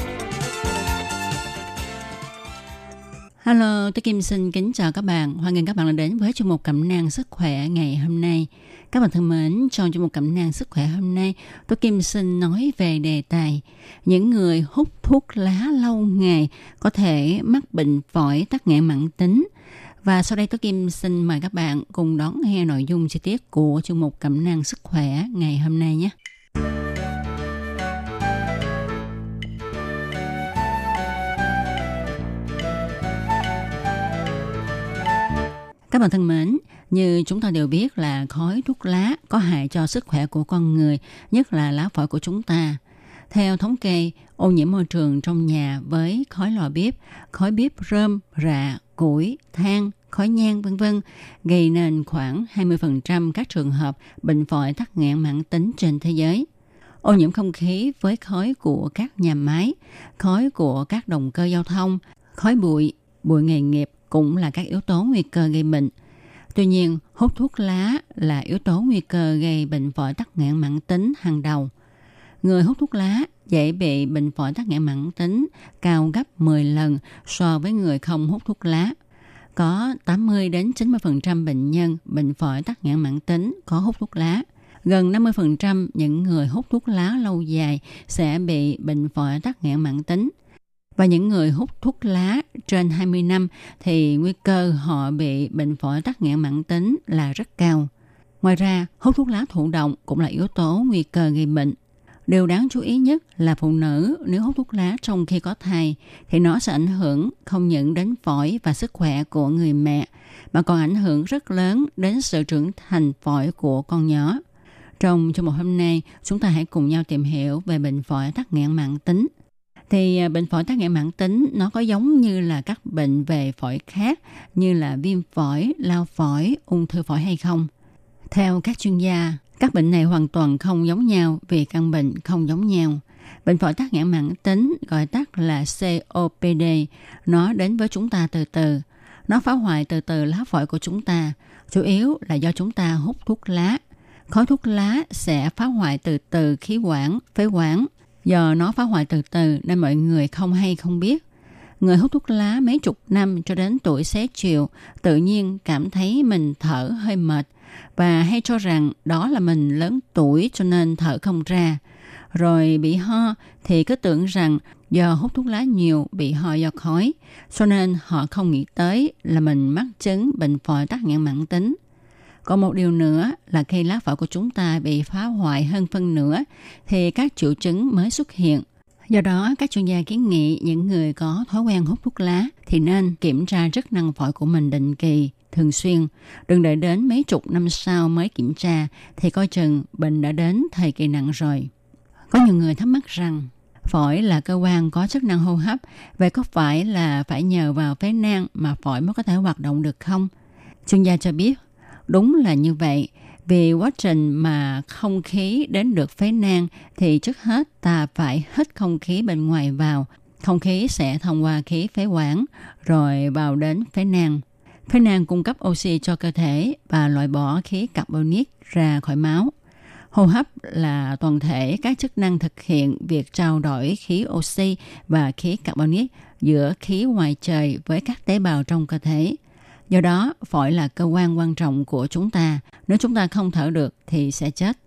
Hello, tôi Kim xin kính chào các bạn. Hoan nghênh các bạn đã đến với chương mục cẩm nang sức khỏe ngày hôm nay. Các bạn thân mến, trong chương mục cẩm nang sức khỏe hôm nay, tôi Kim xin nói về đề tài những người hút thuốc lá lâu ngày có thể mắc bệnh phổi tắc nghẽn mãn tính. Và sau đây tôi Kim xin mời các bạn cùng đón nghe nội dung chi tiết của chương mục cẩm nang sức khỏe ngày hôm nay nhé. Các bạn thân mến, như chúng ta đều biết là khói thuốc lá có hại cho sức khỏe của con người, nhất là lá phổi của chúng ta. Theo thống kê, ô nhiễm môi trường trong nhà với khói lò bếp, khói bếp rơm, rạ, củi, than, khói nhang vân vân gây nên khoảng 20% các trường hợp bệnh phổi tắc nghẽn mãn tính trên thế giới. Ô nhiễm không khí với khói của các nhà máy, khói của các động cơ giao thông, khói bụi, bụi nghề nghiệp cũng là các yếu tố nguy cơ gây bệnh. Tuy nhiên, hút thuốc lá là yếu tố nguy cơ gây bệnh phổi tắc nghẽn mãn tính hàng đầu. Người hút thuốc lá dễ bị bệnh phổi tắc nghẽn mãn tính cao gấp 10 lần so với người không hút thuốc lá. Có 80 đến 90% bệnh nhân bệnh phổi tắc nghẽn mãn tính có hút thuốc lá. Gần 50% những người hút thuốc lá lâu dài sẽ bị bệnh phổi tắc nghẽn mãn tính. Và những người hút thuốc lá trên 20 năm thì nguy cơ họ bị bệnh phổi tắc nghẽn mãn tính là rất cao. Ngoài ra, hút thuốc lá thụ động cũng là yếu tố nguy cơ gây bệnh. Điều đáng chú ý nhất là phụ nữ nếu hút thuốc lá trong khi có thai thì nó sẽ ảnh hưởng không những đến phổi và sức khỏe của người mẹ mà còn ảnh hưởng rất lớn đến sự trưởng thành phổi của con nhỏ. Trong chương một hôm nay, chúng ta hãy cùng nhau tìm hiểu về bệnh phổi tắc nghẽn mãn tính thì à, bệnh phổi tắc nghẽn mãn tính nó có giống như là các bệnh về phổi khác như là viêm phổi, lao phổi, ung thư phổi hay không? Theo các chuyên gia, các bệnh này hoàn toàn không giống nhau vì căn bệnh không giống nhau. Bệnh phổi tắc nghẽn mãn tính gọi tắt là COPD, nó đến với chúng ta từ từ. Nó phá hoại từ từ lá phổi của chúng ta, chủ yếu là do chúng ta hút thuốc lá. Khói thuốc lá sẽ phá hoại từ từ khí quản, phế quản, giờ nó phá hoại từ từ nên mọi người không hay không biết. Người hút thuốc lá mấy chục năm cho đến tuổi xế chiều, tự nhiên cảm thấy mình thở hơi mệt và hay cho rằng đó là mình lớn tuổi cho nên thở không ra. Rồi bị ho thì cứ tưởng rằng do hút thuốc lá nhiều bị ho do khói, cho nên họ không nghĩ tới là mình mắc chứng bệnh phổi tắc nghẽn mãn tính. Còn một điều nữa là khi lá phổi của chúng ta bị phá hoại hơn phân nửa thì các triệu chứng mới xuất hiện. Do đó, các chuyên gia kiến nghị những người có thói quen hút thuốc lá thì nên kiểm tra chức năng phổi của mình định kỳ, thường xuyên. Đừng đợi đến mấy chục năm sau mới kiểm tra thì coi chừng bệnh đã đến thời kỳ nặng rồi. Có nhiều người thắc mắc rằng phổi là cơ quan có chức năng hô hấp, vậy có phải là phải nhờ vào phế nang mà phổi mới có thể hoạt động được không? Chuyên gia cho biết Đúng là như vậy. Vì quá trình mà không khí đến được phế nang, thì trước hết ta phải hít không khí bên ngoài vào. Không khí sẽ thông qua khí phế quản, rồi vào đến phế nang. Phế nang cung cấp oxy cho cơ thể và loại bỏ khí carbonic ra khỏi máu. Hô hấp là toàn thể các chức năng thực hiện việc trao đổi khí oxy và khí carbonic giữa khí ngoài trời với các tế bào trong cơ thể. Do đó, phổi là cơ quan quan trọng của chúng ta. Nếu chúng ta không thở được thì sẽ chết.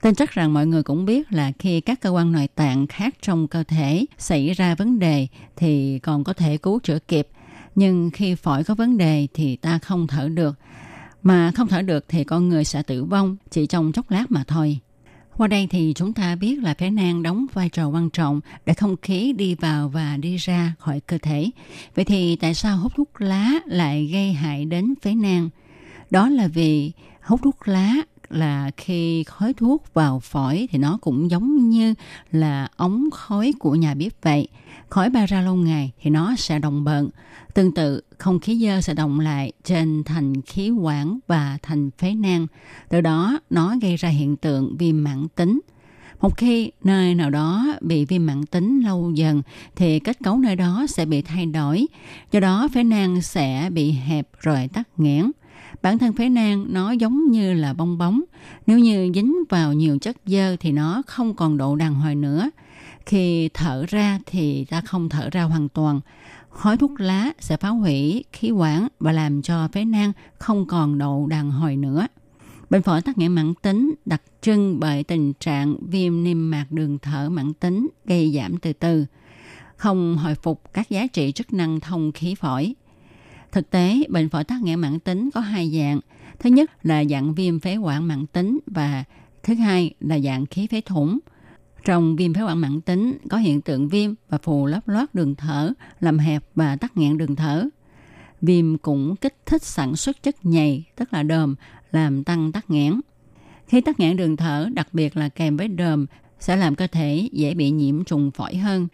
Tin chắc rằng mọi người cũng biết là khi các cơ quan nội tạng khác trong cơ thể xảy ra vấn đề thì còn có thể cứu chữa kịp. Nhưng khi phổi có vấn đề thì ta không thở được. Mà không thở được thì con người sẽ tử vong chỉ trong chốc lát mà thôi. Qua đây thì chúng ta biết là phế nang đóng vai trò quan trọng để không khí đi vào và đi ra khỏi cơ thể. Vậy thì tại sao hút thuốc lá lại gây hại đến phế nang? Đó là vì hút thuốc lá là khi khói thuốc vào phổi thì nó cũng giống như là ống khói của nhà bếp vậy. Khói bay ra lâu ngày thì nó sẽ đồng bận. Tương tự, không khí dơ sẽ động lại trên thành khí quản và thành phế nang. Từ đó, nó gây ra hiện tượng viêm mãn tính. Một khi nơi nào đó bị viêm mãn tính lâu dần thì kết cấu nơi đó sẽ bị thay đổi. Do đó phế nang sẽ bị hẹp rồi tắc nghẽn. Bản thân phế nang nó giống như là bong bóng. Nếu như dính vào nhiều chất dơ thì nó không còn độ đàn hồi nữa. Khi thở ra thì ta không thở ra hoàn toàn. Khói thuốc lá sẽ phá hủy khí quản và làm cho phế nang không còn độ đàn hồi nữa. Bệnh phổi tắc nghẽn mãn tính đặc trưng bởi tình trạng viêm niêm mạc đường thở mãn tính gây giảm từ từ, không hồi phục các giá trị chức năng thông khí phổi. Thực tế, bệnh phổi tắc nghẽn mãn tính có hai dạng. Thứ nhất là dạng viêm phế quản mãn tính và thứ hai là dạng khí phế thủng. Trong viêm phế quản mãn tính có hiện tượng viêm và phù lấp loát đường thở, làm hẹp và tắc nghẽn đường thở. Viêm cũng kích thích sản xuất chất nhầy, tức là đờm, làm tăng tắc nghẽn. Khi tắc nghẽn đường thở, đặc biệt là kèm với đờm, sẽ làm cơ thể dễ bị nhiễm trùng phổi hơn.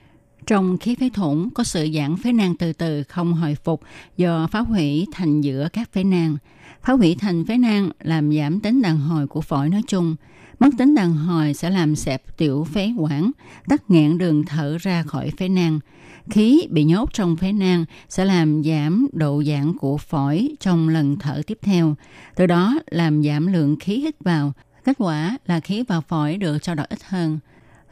Trong khí phế thủng có sự giãn phế nang từ từ không hồi phục do phá hủy thành giữa các phế nang. Phá hủy thành phế nang làm giảm tính đàn hồi của phổi nói chung. Mất tính đàn hồi sẽ làm xẹp tiểu phế quản, tắc nghẽn đường thở ra khỏi phế nang. Khí bị nhốt trong phế nang sẽ làm giảm độ giãn của phổi trong lần thở tiếp theo. Từ đó làm giảm lượng khí hít vào. Kết quả là khí vào phổi được trao đổi ít hơn.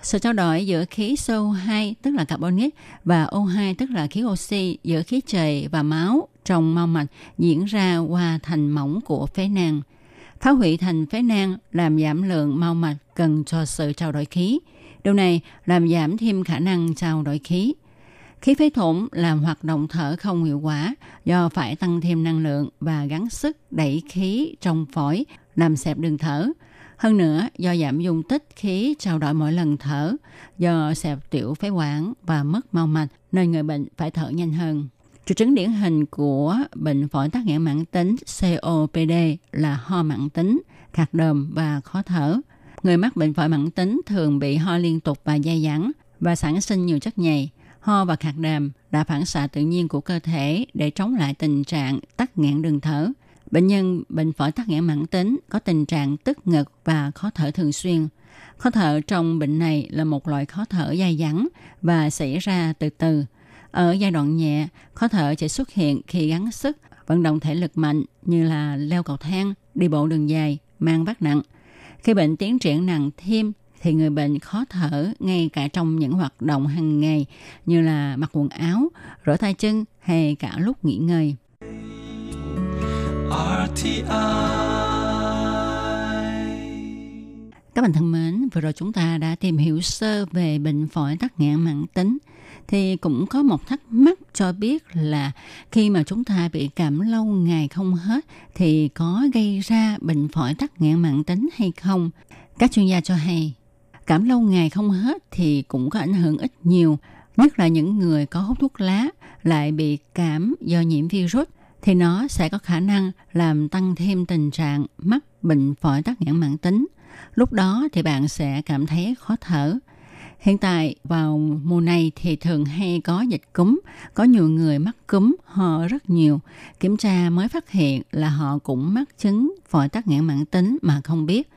Sự trao đổi giữa khí CO2 tức là carbonic, và O2 tức là khí oxy, giữa khí trời và máu trong mau mạch, diễn ra qua thành mỏng của phế nang. Phá hủy thành phế nang làm giảm lượng mau mạch cần cho sự trao đổi khí. Điều này làm giảm thêm khả năng trao đổi khí. Khí phế thủng làm hoạt động thở không hiệu quả, do phải tăng thêm năng lượng và gắng sức đẩy khí trong phổi, làm xẹp đường thở. Hơn nữa, do giảm dung tích khí trao đổi mỗi lần thở, do xẹp tiểu phế quản và mất mau mạch, nên người bệnh phải thở nhanh hơn. Triệu chứng điển hình của bệnh phổi tắc nghẽn mãn tính COPD là ho mãn tính, khạc đờm và khó thở. Người mắc bệnh phổi mãn tính thường bị ho liên tục và dai dẳng và sản sinh nhiều chất nhầy. Ho và khạc đờm là phản xạ tự nhiên của cơ thể để chống lại tình trạng tắc nghẽn đường thở. Bệnh nhân bệnh phổi tắc nghẽn mãn tính có tình trạng tức ngực và khó thở thường xuyên. Khó thở trong bệnh này là một loại khó thở dai dẳng và xảy ra từ từ. Ở giai đoạn nhẹ, khó thở chỉ xuất hiện khi gắng sức, vận động thể lực mạnh như là leo cầu thang, đi bộ đường dài, mang vác nặng. Khi bệnh tiến triển nặng thêm thì người bệnh khó thở ngay cả trong những hoạt động hàng ngày như là mặc quần áo, rửa tay chân hay cả lúc nghỉ ngơi. Các bạn thân mến, vừa rồi chúng ta đã tìm hiểu sơ về bệnh phổi tắc nghẽn mãn tính. Thì cũng có một thắc mắc cho biết là khi mà chúng ta bị cảm lâu ngày không hết thì có gây ra bệnh phổi tắc nghẽn mãn tính hay không? Các chuyên gia cho hay, cảm lâu ngày không hết thì cũng có ảnh hưởng ít nhiều, nhất là những người có hút thuốc lá lại bị cảm do nhiễm virus thì nó sẽ có khả năng làm tăng thêm tình trạng mắc bệnh phổi tắc nghẽn mãn tính. Lúc đó thì bạn sẽ cảm thấy khó thở. Hiện tại vào mùa này thì thường hay có dịch cúm, có nhiều người mắc cúm, ho rất nhiều. Kiểm tra mới phát hiện là họ cũng mắc chứng phổi tắc nghẽn mãn tính mà không biết.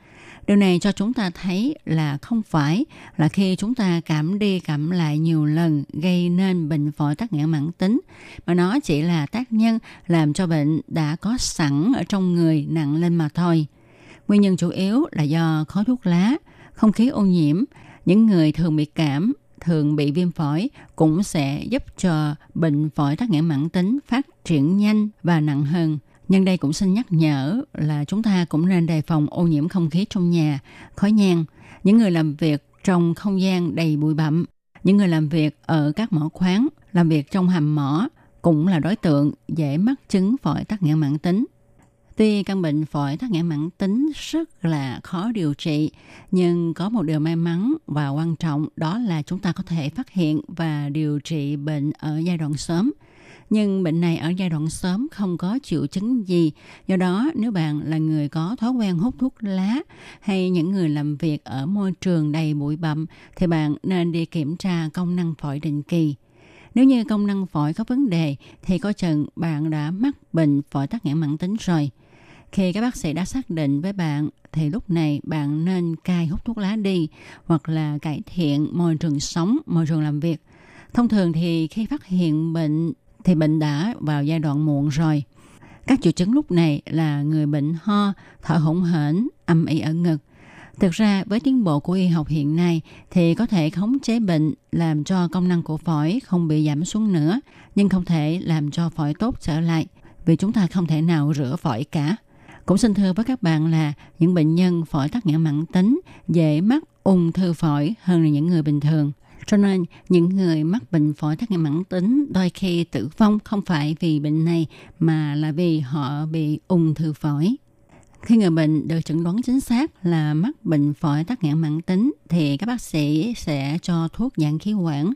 Điều này cho chúng ta thấy là không phải là khi chúng ta cảm đi cảm lại nhiều lần gây nên bệnh phổi tắc nghẽn mãn tính, mà nó chỉ là tác nhân làm cho bệnh đã có sẵn ở trong người nặng lên mà thôi. Nguyên nhân chủ yếu là do khói thuốc lá, không khí ô nhiễm, những người thường bị cảm, thường bị viêm phổi cũng sẽ giúp cho bệnh phổi tắc nghẽn mãn tính phát triển nhanh và nặng hơn. Nhân đây cũng xin nhắc nhở là chúng ta cũng nên đề phòng ô nhiễm không khí trong nhà, khói nhang, những người làm việc trong không gian đầy bụi bặm, những người làm việc ở các mỏ khoáng, làm việc trong hầm mỏ cũng là đối tượng dễ mắc chứng phổi tắc nghẽn mãn tính. Tuy căn bệnh phổi tắc nghẽn mãn tính rất là khó điều trị, nhưng có một điều may mắn và quan trọng đó là chúng ta có thể phát hiện và điều trị bệnh ở giai đoạn sớm. Nhưng bệnh này ở giai đoạn sớm không có triệu chứng gì. Do đó, nếu bạn là người có thói quen hút thuốc lá hay những người làm việc ở môi trường đầy bụi bặm thì bạn nên đi kiểm tra công năng phổi định kỳ. Nếu như công năng phổi có vấn đề thì có chừng bạn đã mắc bệnh phổi tắc nghẽn mãn tính rồi. Khi các bác sĩ đã xác định với bạn thì lúc này bạn nên cai hút thuốc lá đi hoặc là cải thiện môi trường sống, môi trường làm việc. Thông thường thì khi phát hiện bệnh thì bệnh đã vào giai đoạn muộn rồi. Các triệu chứng lúc này là người bệnh ho, thở hổn hển, âm ỉ ở ngực. Thực ra với tiến bộ của y học hiện nay thì có thể khống chế bệnh làm cho công năng của phổi không bị giảm xuống nữa, nhưng không thể làm cho phổi tốt trở lại vì chúng ta không thể nào rửa phổi cả. Cũng xin thưa với các bạn là những bệnh nhân phổi tắc nghẽn mãn tính dễ mắc ung thư phổi hơn là những người bình thường. Cho nên những người mắc bệnh phổi tắc nghẽn mãn tính đôi khi tử vong không phải vì bệnh này mà là vì họ bị ung thư phổi. Khi người bệnh được chẩn đoán chính xác là mắc bệnh phổi tắc nghẽn mãn tính thì các bác sĩ sẽ cho thuốc giãn khí quản.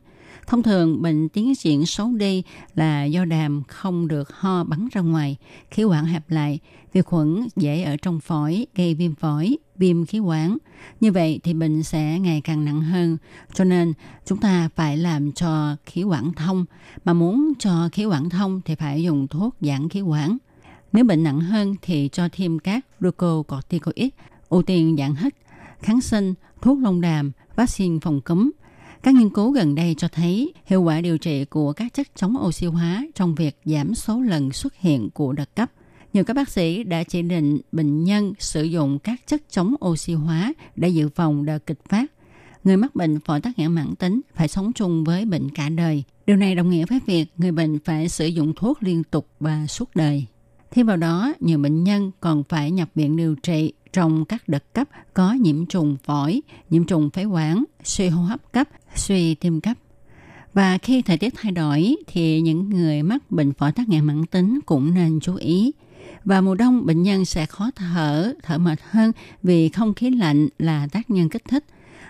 Thông thường bệnh tiến triển xấu đi là do đàm không được ho bắn ra ngoài, khí quản hẹp lại, vi khuẩn dễ ở trong phổi gây viêm phổi, viêm khí quản. Như vậy thì bệnh sẽ ngày càng nặng hơn. Cho nên chúng ta phải làm cho khí quản thông. Mà muốn cho khí quản thông thì phải dùng thuốc giãn khí quản. Nếu bệnh nặng hơn thì cho thêm các glucocorticoid, ưu tiên dạng hít, kháng sinh, thuốc lông đàm, vaccine phòng cúm. Các nghiên cứu gần đây cho thấy hiệu quả điều trị của các chất chống oxy hóa trong việc giảm số lần xuất hiện của đợt cấp. Nhiều các bác sĩ đã chỉ định bệnh nhân sử dụng các chất chống oxy hóa để dự phòng đợt kịch phát. Người mắc bệnh phổi tắc nghẽn mãn tính phải sống chung với bệnh cả đời. Điều này đồng nghĩa với việc người bệnh phải sử dụng thuốc liên tục và suốt đời. Thêm vào đó, nhiều bệnh nhân còn phải nhập viện điều trị trong các đợt cấp có nhiễm trùng phổi, nhiễm trùng phế quản, suy hô hấp cấp, suy tim cấp. Và khi thời tiết thay đổi thì những người mắc bệnh phổi tắc nghẽn mãn tính cũng nên chú ý. Và mùa đông bệnh nhân sẽ khó thở, thở mệt hơn vì không khí lạnh là tác nhân kích thích.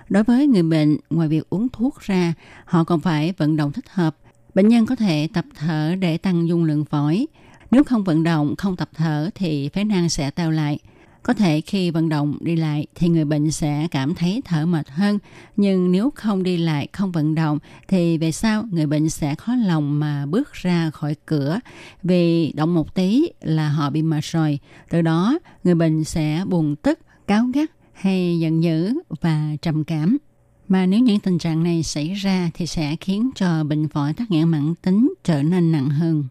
Đối với người bệnh, ngoài việc uống thuốc ra, họ còn phải vận động thích hợp. Bệnh nhân có thể tập thở để tăng dung lượng phổi. Nếu không vận động, không tập thở thì phế nang sẽ teo lại. Có thể khi vận động đi lại thì người bệnh sẽ cảm thấy thở mệt hơn, nhưng nếu không đi lại, không vận động thì về sau người bệnh sẽ khó lòng mà bước ra khỏi cửa vì động một tí là họ bị mệt rồi. Từ đó người bệnh sẽ buồn tức, cáo gắt hay giận dữ và trầm cảm. Mà nếu những tình trạng này xảy ra thì sẽ khiến cho bệnh phổi tắc nghẽn mãn tính trở nên nặng hơn.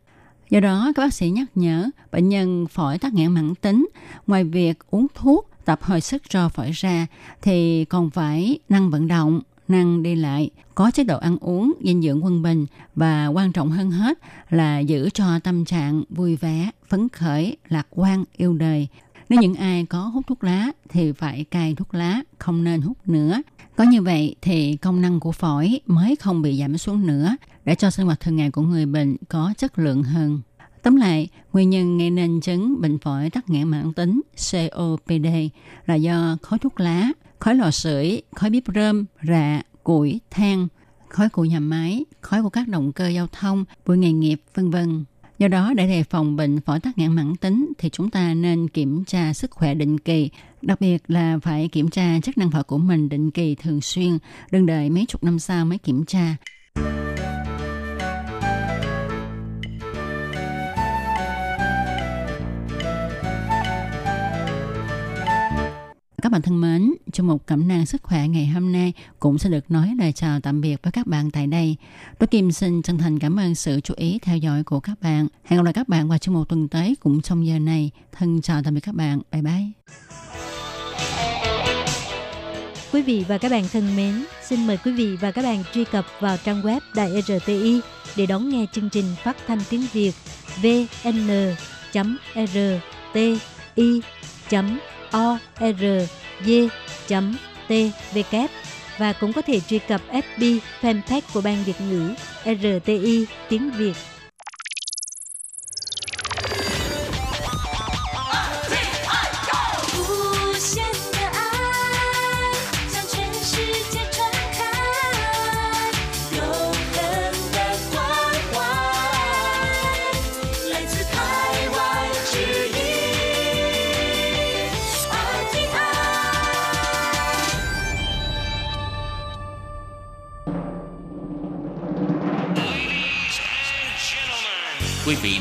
Do đó, các bác sĩ nhắc nhở bệnh nhân phổi tắc nghẽn mãn tính, ngoài việc uống thuốc, tập hồi sức cho phổi ra, thì còn phải năng vận động, năng đi lại, có chế độ ăn uống, dinh dưỡng quân bình và quan trọng hơn hết là giữ cho tâm trạng vui vẻ, phấn khởi, lạc quan, yêu đời. Nếu những ai có hút thuốc lá thì phải cai thuốc lá, không nên hút nữa. Có như vậy thì công năng của phổi mới không bị giảm xuống nữa để cho sinh hoạt thường ngày của người bệnh có chất lượng hơn. Tóm lại, nguyên nhân gây nên chứng bệnh phổi tắc nghẽn mãn tính COPD là do khói thuốc lá, khói lò sưởi, khói bếp rơm, rạ, củi, than, khói của nhà máy, khói của các động cơ giao thông, bụi nghề nghiệp, vân vân. Do đó, để đề phòng bệnh phổi tắc nghẽn mãn tính thì chúng ta nên kiểm tra sức khỏe định kỳ, đặc biệt là phải kiểm tra chức năng phổi của mình định kỳ thường xuyên, đừng đợi mấy chục năm sau mới kiểm tra. Các bạn thân mến, trong một cẩm nang sức khỏe ngày hôm nay cũng sẽ được nói lời chào tạm biệt với các bạn tại đây. Tôi Kim xin chân thành cảm ơn sự chú ý theo dõi của các bạn. Hẹn gặp lại các bạn vào trong một tuần tới cũng trong giờ này. Thân chào tạm biệt các bạn. Bye bye. Quý vị và các bạn thân mến, xin mời quý vị và các bạn truy cập vào trang web Đài e RTI để đón nghe chương trình phát thanh tiếng Việt vn.rti.com org.tvk và cũng có thể truy cập FB fanpage của Ban Việt ngữ RTI tiếng Việt.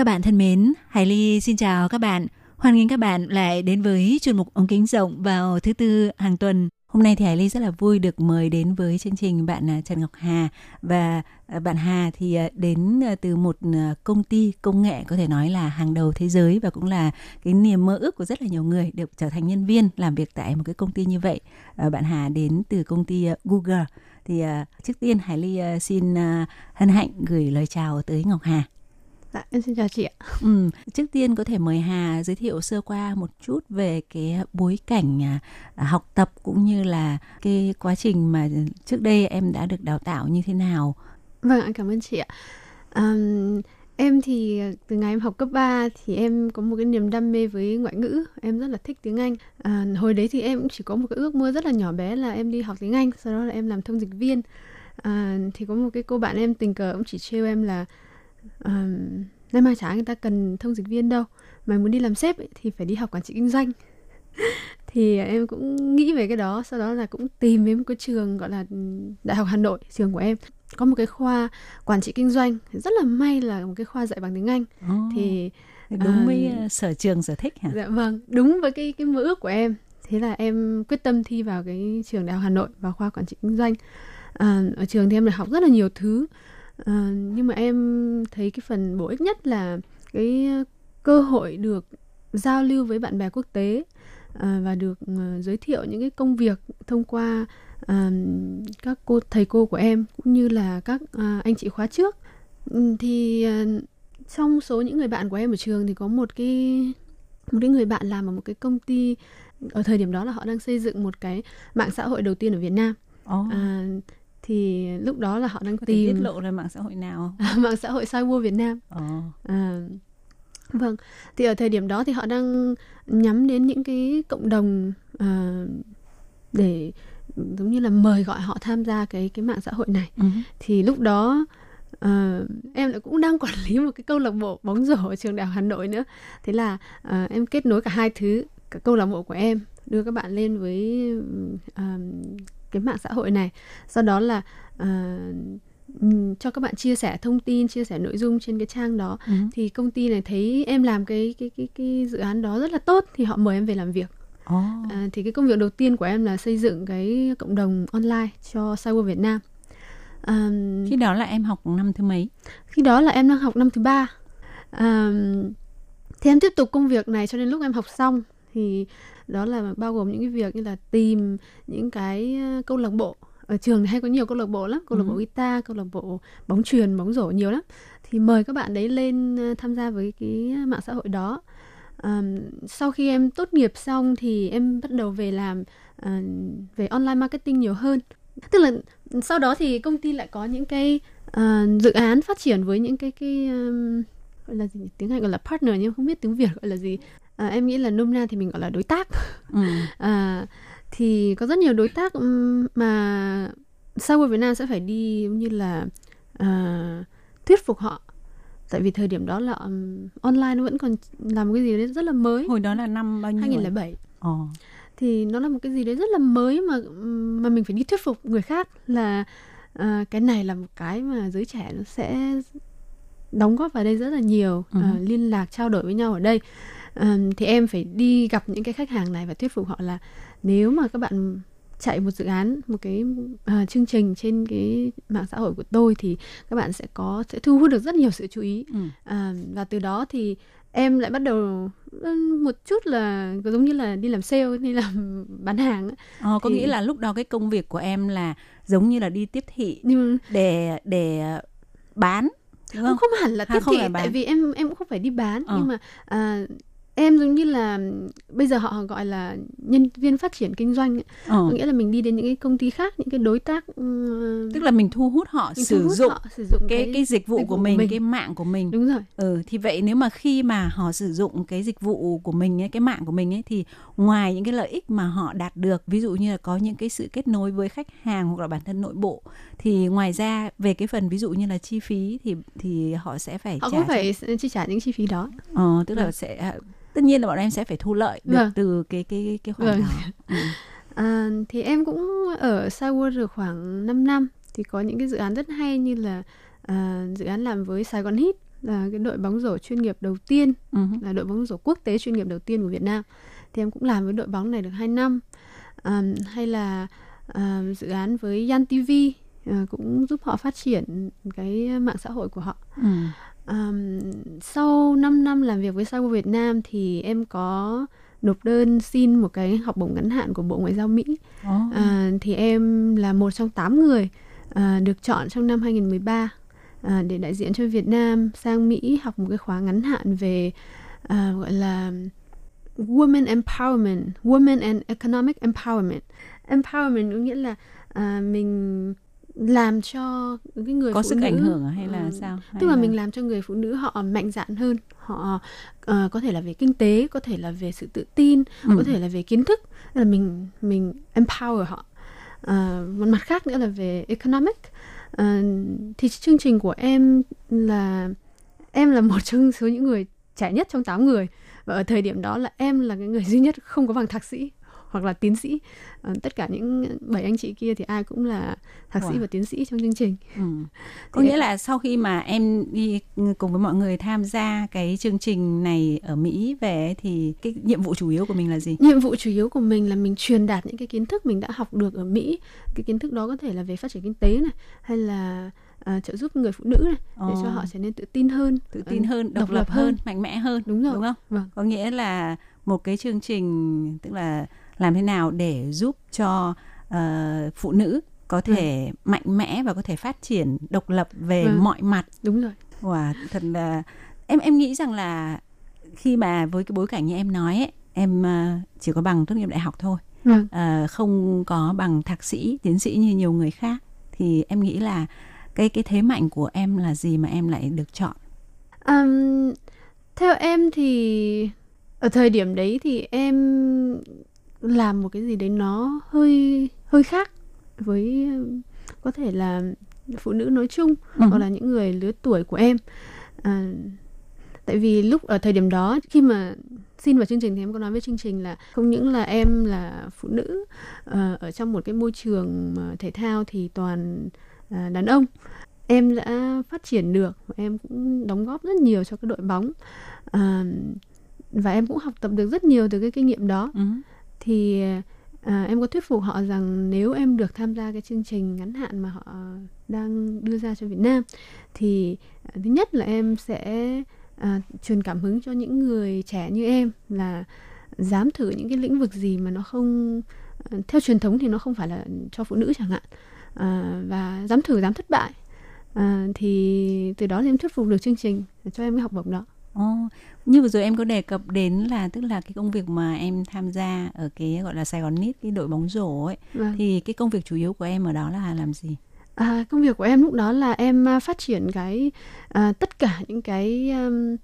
Các bạn thân mến, Hải Ly xin chào các bạn. Hoan nghênh các bạn lại đến với chuyên mục ống kính rộng vào thứ tư hàng tuần. Hôm nay thì Hải Ly rất là vui được mời đến với chương trình bạn à, Trần Ngọc Hà và à, bạn Hà thì à, đến từ một công ty công nghệ có thể nói là hàng đầu thế giới và cũng là cái niềm mơ ước của rất là nhiều người được trở thành nhân viên làm việc tại một cái công ty như vậy. Bạn Hà đến từ công ty Google. Thì trước tiên Hải Ly xin hân hạnh gửi lời chào tới Ngọc Hà. Dạ, em xin chào chị ạ. Ừ, trước tiên có thể mời Hà giới thiệu sơ qua một chút về cái bối cảnh à, học tập cũng như là cái quá trình mà trước đây em đã được đào tạo như thế nào. Vâng, cảm ơn chị ạ. Um, em thì từ ngày em học cấp 3 thì em có một cái niềm đam mê với ngoại ngữ em rất là thích tiếng anh à, hồi đấy thì em cũng chỉ có một cái ước mơ rất là nhỏ bé là em đi học tiếng anh sau đó là em làm thông dịch viên à, thì có một cái cô bạn em tình cờ cũng chỉ trêu em là um, nay mai chả người ta cần thông dịch viên đâu. Mà muốn đi làm sếp ấy, thì phải đi học quản trị kinh doanh. [laughs] Thì em cũng nghĩ về cái đó sau đó là cũng tìm đến một cái trường gọi là đại học hà nội trường của em. Có một cái khoa quản trị kinh doanh rất là may là một cái khoa dạy bằng tiếng anh. Oh, thì đúng với uh, sở trường sở thích hả? dạ vâng đúng với cái cái mơ ước của em. Thế là em quyết tâm thi vào cái trường đại học hà nội vào khoa quản trị kinh doanh. À, ở trường thì em được học rất là nhiều thứ à, nhưng mà em thấy cái phần bổ ích nhất là cái cơ hội được giao lưu với bạn bè quốc tế à, và được uh, giới thiệu những cái công việc thông qua uh, các cô thầy cô của em cũng như là các uh, anh chị khóa trước ừ, thì uh, trong số những người bạn của em ở trường thì có một cái một cái người bạn làm ở một cái công ty ở thời điểm đó là họ đang xây dựng một cái mạng xã hội đầu tiên ở Việt Nam. Oh. À, thì lúc đó là họ đang Có tìm tiết lộ là mạng xã hội nào [laughs] mạng xã hội Cyber Việt Nam. Oh. à, vâng. Thì ở thời điểm đó thì họ đang nhắm đến những cái cộng đồng à, để giống như là mời gọi họ tham gia cái cái mạng xã hội này. Uh-huh. thì lúc đó Uh, em lại cũng đang [laughs] quản lý một cái câu lạc bộ bóng rổ ở trường đại học Hà Nội nữa. Thế là uh, em kết nối cả hai thứ cả câu lạc bộ của em đưa các bạn lên với uh, cái mạng xã hội này. Sau đó là uh, cho các bạn chia sẻ thông tin chia sẻ nội dung trên cái trang đó ừ. thì công ty này thấy em làm cái cái cái cái dự án đó rất là tốt thì họ mời em về làm việc. Oh. à, thì cái công việc đầu tiên của em là xây dựng cái cộng đồng online cho Cyber Việt Nam. À, khi đó là em học năm thứ mấy? khi đó là em đang học năm thứ ba. À, thì em tiếp tục công việc này cho đến lúc em học xong thì đó là bao gồm những cái việc như là tìm những cái câu lạc bộ. Ở trường hay có nhiều câu lạc bộ lắm câu lạc bộ ừ. guitar câu lạc bộ bóng truyền bóng rổ nhiều lắm. Thì mời các bạn đấy lên tham gia với cái mạng xã hội đó. Um, sau khi em tốt nghiệp xong thì em bắt đầu về làm uh, về online marketing nhiều hơn. Tức là sau đó thì công ty lại có những cái uh, dự án phát triển với những cái cái um, gọi là gì tiếng Anh gọi là partner nhưng không biết tiếng Việt gọi là gì à, em nghĩ là nôm na thì mình gọi là đối tác. Ừ. [laughs] à, thì có rất nhiều đối tác mà sau Việt Nam sẽ phải đi như là uh, thuyết phục họ. Tại vì thời điểm đó là um, online nó vẫn còn làm một cái gì đấy rất là mới. Hồi đó là năm bao nhiêu 2007 Ồ. thì nó là một cái gì đấy rất là mới mà mà mình phải đi thuyết phục người khác là uh, cái này là một cái mà giới trẻ nó sẽ đóng góp vào đây rất là nhiều. Ừ. uh, liên lạc trao đổi với nhau ở đây um, thì em phải đi gặp những cái khách hàng này và thuyết phục họ là nếu mà các bạn chạy một dự án một cái uh, chương trình trên cái mạng xã hội của tôi thì các bạn sẽ có sẽ thu hút được rất nhiều sự chú ý ừ. uh, và từ đó thì em lại bắt đầu một chút là giống như là đi làm sale đi làm [laughs] bán hàng ờ, có thì... nghĩa là lúc đó cái công việc của em là giống như là đi tiếp thị Nhưng... để để bán đúng không? không hẳn là tiếp thị tại vì em em cũng không phải đi bán ờ. nhưng mà uh, em giống như là bây giờ họ gọi là nhân viên phát triển kinh doanh ấy. Ờ. có nghĩa là mình đi đến những cái công ty khác những cái đối tác ừ, tức là mình thu hút họ mình thu sử hút dụng họ sử dụng cái cái dịch vụ dịch của mình, mình. cái mạng của mình đúng rồi ừ thì vậy nếu mà khi mà họ sử dụng cái dịch vụ của mình ấy, cái mạng của mình ấy thì ngoài những cái lợi ích mà họ đạt được ví dụ như là có những cái sự kết nối với khách hàng hoặc là bản thân nội bộ thì ngoài ra về cái phần ví dụ như là chi phí thì thì họ sẽ phải họ trả cũng phải chi trả những chi phí đó ờ tức là Vâng. sẽ tất nhiên là bọn em sẽ phải thu lợi được Vâng. từ cái cái cái khoản Vâng. đó ừ. À, thì em cũng ở Cyworld được khoảng 5 năm thì có những cái dự án rất hay như là à, dự án làm với Sài Gòn Heat là cái đội bóng rổ chuyên nghiệp đầu tiên Ừ. là đội bóng rổ quốc tế chuyên nghiệp đầu tiên của Việt Nam thì em cũng làm với đội bóng này được 2 năm à, hay là à, dự án với Yan TV à, cũng giúp họ phát triển cái mạng xã hội của họ Ừ. Um, sau 5 năm làm việc với Cyber Việt Nam thì em có nộp đơn xin một cái học bổng ngắn hạn của Bộ Ngoại giao Mỹ. Ồ. À, thì em là một trong 8 người à, được chọn trong năm 2013 à, để đại diện cho Việt Nam sang Mỹ học một cái khóa ngắn hạn về à, gọi là Women Empowerment, Women and Economic Empowerment. Empowerment có nghĩa là à, mình làm cho cái người có phụ sức nữ ảnh hưởng à hay là ừ, sao? tức là Hay mình làm cho người phụ nữ họ mạnh dạn hơn họ ờ, có thể là về kinh tế có thể là về sự tự tin Ừ. có thể là về kiến thức là mình mình empower họ. Ờ, một mặt khác nữa là về economic. Ờ, thì chương trình của em là em là một trong số những người trẻ nhất trong 8 người. Và ở thời điểm đó là em là cái người duy nhất không có bằng thạc sĩ hoặc là tiến sĩ Ờ, tất cả những bảy anh chị kia thì ai cũng là thạc sĩ Wow. và tiến sĩ trong chương trình Ừ. Có nghĩa là sau khi mà em đi cùng với mọi người tham gia cái chương trình này ở Mỹ về thì cái nhiệm vụ chủ yếu của mình là gì? nhiệm vụ chủ yếu của mình là mình truyền đạt những cái kiến thức mình đã học được ở Mỹ cái kiến thức đó có thể là về phát triển kinh tế này hay là à, trợ giúp người phụ nữ này để cho Ồ. họ trở nên tự tin hơn Tự tin ờ, hơn, độc, lập hơn, mạnh mẽ hơn, đúng rồi đúng không? vâng Có nghĩa là một cái chương trình tức là làm thế nào để giúp cho ờ, phụ nữ có thể mạnh mẽ và có thể phát triển độc lập về Vâng. mọi mặt? Đúng rồi. Wow, thật là em em nghĩ rằng là khi mà với cái bối cảnh như em nói ấy, em ờ, chỉ có bằng tốt nghiệp đại học thôi, vâng ờ, không có bằng thạc sĩ, tiến sĩ như nhiều người khác. Thì em nghĩ là cái cái thế mạnh của em là gì mà em lại được chọn? Ừm, theo em thì ở thời điểm đấy thì em làm một cái gì đấy nó hơi hơi khác với có thể là phụ nữ nói chung Ừ. hoặc là những người lứa tuổi của em à, tại vì lúc ở thời điểm đó khi mà xin vào chương trình thì em có nói với chương trình là không những là em là phụ nữ ờ, ở trong một cái môi trường mà thể thao thì toàn à, đàn ông em đã phát triển được em cũng đóng góp rất nhiều cho cái đội bóng à, và em cũng học tập được rất nhiều từ cái kinh nghiệm đó Ừ thì à, em có thuyết phục họ rằng nếu em được tham gia cái chương trình ngắn hạn mà họ đang đưa ra cho Việt Nam thì à, thứ nhất là em sẽ à, truyền cảm hứng cho những người trẻ như em là dám thử những cái lĩnh vực gì mà nó không à, theo truyền thống thì nó không phải là cho phụ nữ chẳng hạn à, và dám thử dám thất bại. À, thì từ đó thì em thuyết phục được chương trình cho em cái học bổng đó. Ồ, như vừa rồi em có đề cập đến là tức là cái công việc mà em tham gia ở cái gọi là Sài Gòn Nít cái đội bóng rổ ấy Vâng. thì cái công việc chủ yếu của em ở đó là làm gì? À, công việc của em lúc đó là em à, phát triển cái à, tất cả những cái um,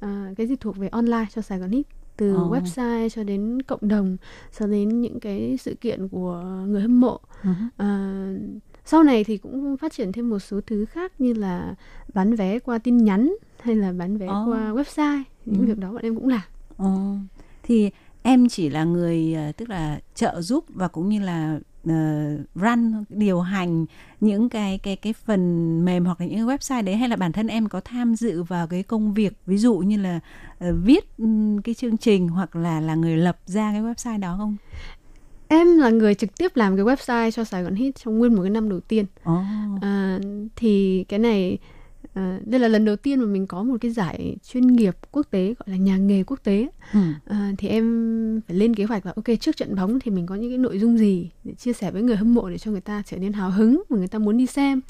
à, cái gì thuộc về online cho Sài Gòn Hit từ Ồ. website cho đến cộng đồng cho đến những cái sự kiện của người hâm mộ Ừ. à, sau này thì cũng phát triển thêm một số thứ khác như là bán vé qua tin nhắn hay là bán vé Ồ. qua website những Ừ. việc đó bọn em cũng làm Ồ, thì em chỉ là người ờ, tức là trợ giúp và cũng như là ờ, run điều hành những cái cái cái phần mềm hoặc là những website đấy hay là bản thân em có tham dự vào cái công việc ví dụ như là ờ, viết ừm, cái chương trình hoặc là là người lập ra cái website đó không? em là người trực tiếp làm cái website cho Sài Gòn Hit trong nguyên một cái năm đầu tiên Ồ. À, thì cái này À, đây là lần đầu tiên mà mình có một cái giải chuyên nghiệp quốc tế gọi là nhà nghề quốc tế. Ừ. à, thì em phải lên kế hoạch là ok trước trận bóng thì mình có những cái nội dung gì để chia sẻ với người hâm mộ để cho người ta trở nên hào hứng và người ta muốn đi xem.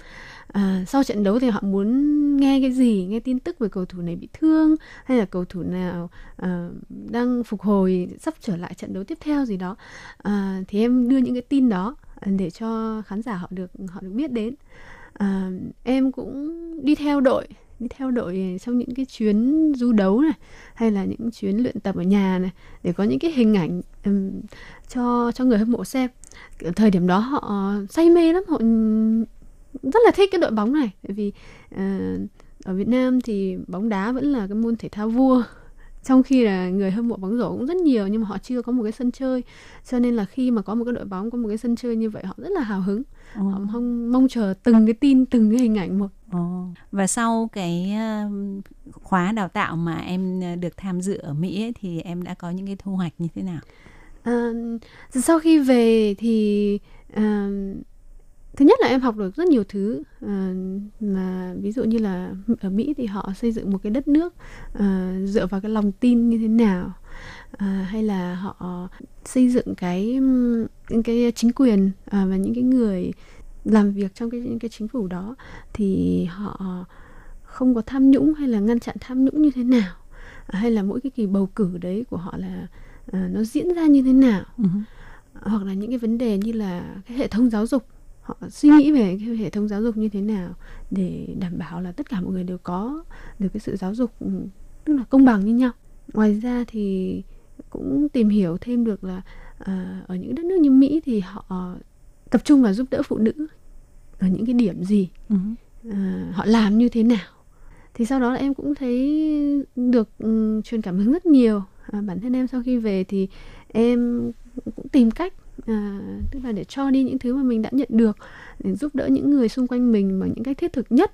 À, sau trận đấu thì họ muốn nghe cái gì? Nghe tin tức về cầu thủ này bị thương hay là cầu thủ nào à, đang phục hồi sắp trở lại trận đấu tiếp theo gì đó. À, thì em đưa những cái tin đó để cho khán giả họ được họ được biết đến à, em cũng đi theo đội đi theo đội trong những cái chuyến du đấu này hay là những chuyến luyện tập ở nhà này để có những cái hình ảnh um, cho cho người hâm mộ xem. Thời điểm đó họ say mê lắm họ rất là thích cái đội bóng này. Bởi vì uh, ở Việt Nam thì bóng đá vẫn là cái môn thể thao vua trong khi là người hâm mộ bóng rổ cũng rất nhiều nhưng mà họ chưa có một cái sân chơi cho nên là khi mà có một cái đội bóng có một cái sân chơi như vậy họ rất là hào hứng Ồ. họ mong mong chờ từng cái tin từng cái hình ảnh một Ồ. Và sau cái um, khóa đào tạo mà em được tham dự ở Mỹ ấy, thì em đã có những cái thu hoạch như thế nào? À, sau khi về thì à, thứ nhất là em học được rất nhiều thứ à, ví dụ như là ở Mỹ thì họ xây dựng một cái đất nước à, dựa vào cái lòng tin như thế nào à, hay là họ xây dựng cái những cái chính quyền à, và những cái người làm việc trong cái những cái chính phủ đó thì họ không có tham nhũng hay là ngăn chặn tham nhũng như thế nào à, hay là mỗi cái kỳ bầu cử đấy của họ là à, nó diễn ra như thế nào Ừ. hoặc là những cái vấn đề như là cái hệ thống giáo dục họ suy nghĩ về cái hệ thống giáo dục như thế nào để đảm bảo là tất cả mọi người đều có được cái sự giáo dục ừ, tức là công bằng như nhau. Ngoài ra thì cũng tìm hiểu thêm được là à, ở những đất nước như Mỹ thì họ tập trung vào giúp đỡ phụ nữ ở những cái điểm gì? Ừ. à, họ làm như thế nào? Thì sau đó là em cũng thấy được ừ, truyền cảm hứng rất nhiều. À, bản thân em sau khi về thì em tìm cách à, tức là để cho đi những thứ mà mình đã nhận được để giúp đỡ những người xung quanh mình bằng những cách thiết thực nhất.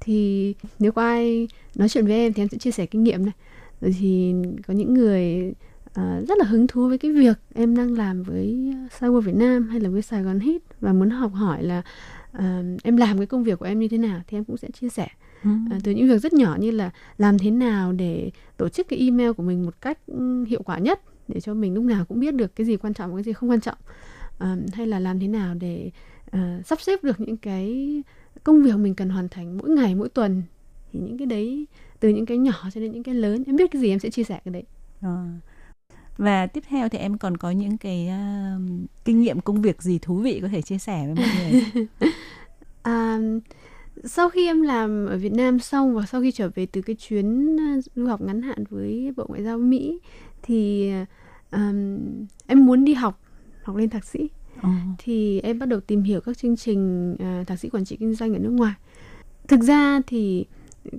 Thì nếu có ai nói chuyện với em thì em sẽ chia sẻ kinh nghiệm này. Rồi thì có những người à, rất là hứng thú với cái việc em đang làm với Cyber Việt Nam hay là với Sài Gòn Hit và muốn học hỏi là à, em làm cái công việc của em như thế nào thì em cũng sẽ chia sẻ. Ừ. à, từ những việc rất nhỏ như là làm thế nào để tổ chức cái email của mình một cách ừ, hiệu quả nhất để cho mình lúc nào cũng biết được cái gì quan trọng và cái gì không quan trọng à, hay là làm thế nào để à, sắp xếp được những cái công việc mình cần hoàn thành mỗi ngày mỗi tuần thì những cái đấy từ những cái nhỏ cho đến những cái lớn em biết cái gì em sẽ chia sẻ cái đấy Ờ. Và tiếp theo thì em còn có những cái uh, kinh nghiệm công việc gì thú vị có thể chia sẻ với mọi người? À, [laughs] sau khi em làm ở Việt Nam xong và sau khi trở về từ cái chuyến à, du học ngắn hạn với Bộ Ngoại giao Mỹ thì um, em muốn đi học học lên thạc sĩ Ờ. thì em bắt đầu tìm hiểu các chương trình à, thạc sĩ quản trị kinh doanh ở nước ngoài. Thực ra thì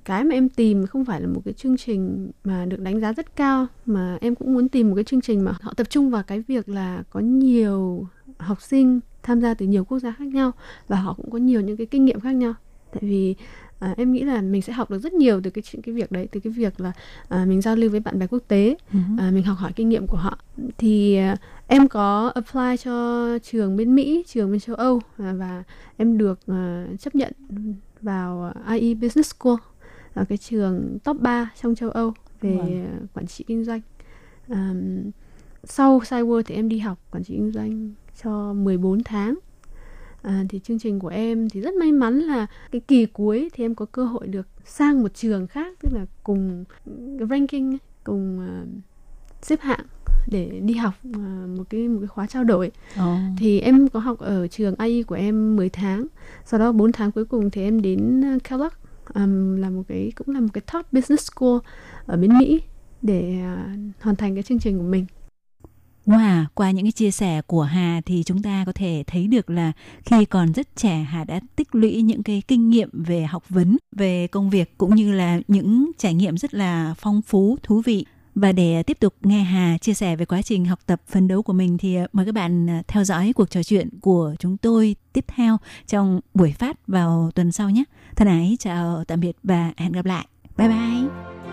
cái mà em tìm không phải là một cái chương trình mà được đánh giá rất cao mà em cũng muốn tìm một cái chương trình mà họ tập trung vào cái việc là có nhiều học sinh tham gia từ nhiều quốc gia khác nhau và họ cũng có nhiều những cái kinh nghiệm khác nhau tại vì à, em nghĩ là mình sẽ học được rất nhiều từ cái chuyện- cái việc đấy từ cái việc là à, mình giao lưu với bạn bè quốc tế Ừ. à, mình học hỏi kinh nghiệm của họ thì à, em có apply cho trường bên Mỹ trường bên châu Âu à, và em được à, chấp nhận vào IE Business School ở cái trường top 3 trong châu Âu về Vâng. à, quản trị kinh doanh à, sau Cyber thì em đi học quản trị kinh doanh cho 14 tháng à, thì chương trình của em thì rất may mắn là cái kỳ cuối thì em có cơ hội được sang một trường khác tức là cùng ranking cùng à, xếp hạng để đi học à, một cái một cái khóa trao đổi. Ồ. thì em có học ở trường AI của em 10 tháng. Sau đó 4 tháng cuối cùng thì em đến uh, Kellogg um, là một cái cũng là một cái top business school ở bên Mỹ để uh, hoàn thành cái chương trình của mình Wow, qua những cái chia sẻ của Hà thì chúng ta có thể thấy được là khi còn rất trẻ Hà đã tích lũy những cái kinh nghiệm về học vấn, về công việc cũng như là những trải nghiệm rất là phong phú, thú vị. Và để tiếp tục nghe Hà chia sẻ về quá trình học tập phấn đấu của mình thì ờ, mời các bạn ờ, theo dõi cuộc trò chuyện của chúng tôi tiếp theo trong buổi phát vào tuần sau nhé. Thân ái chào tạm biệt và hẹn gặp lại. Bye bye.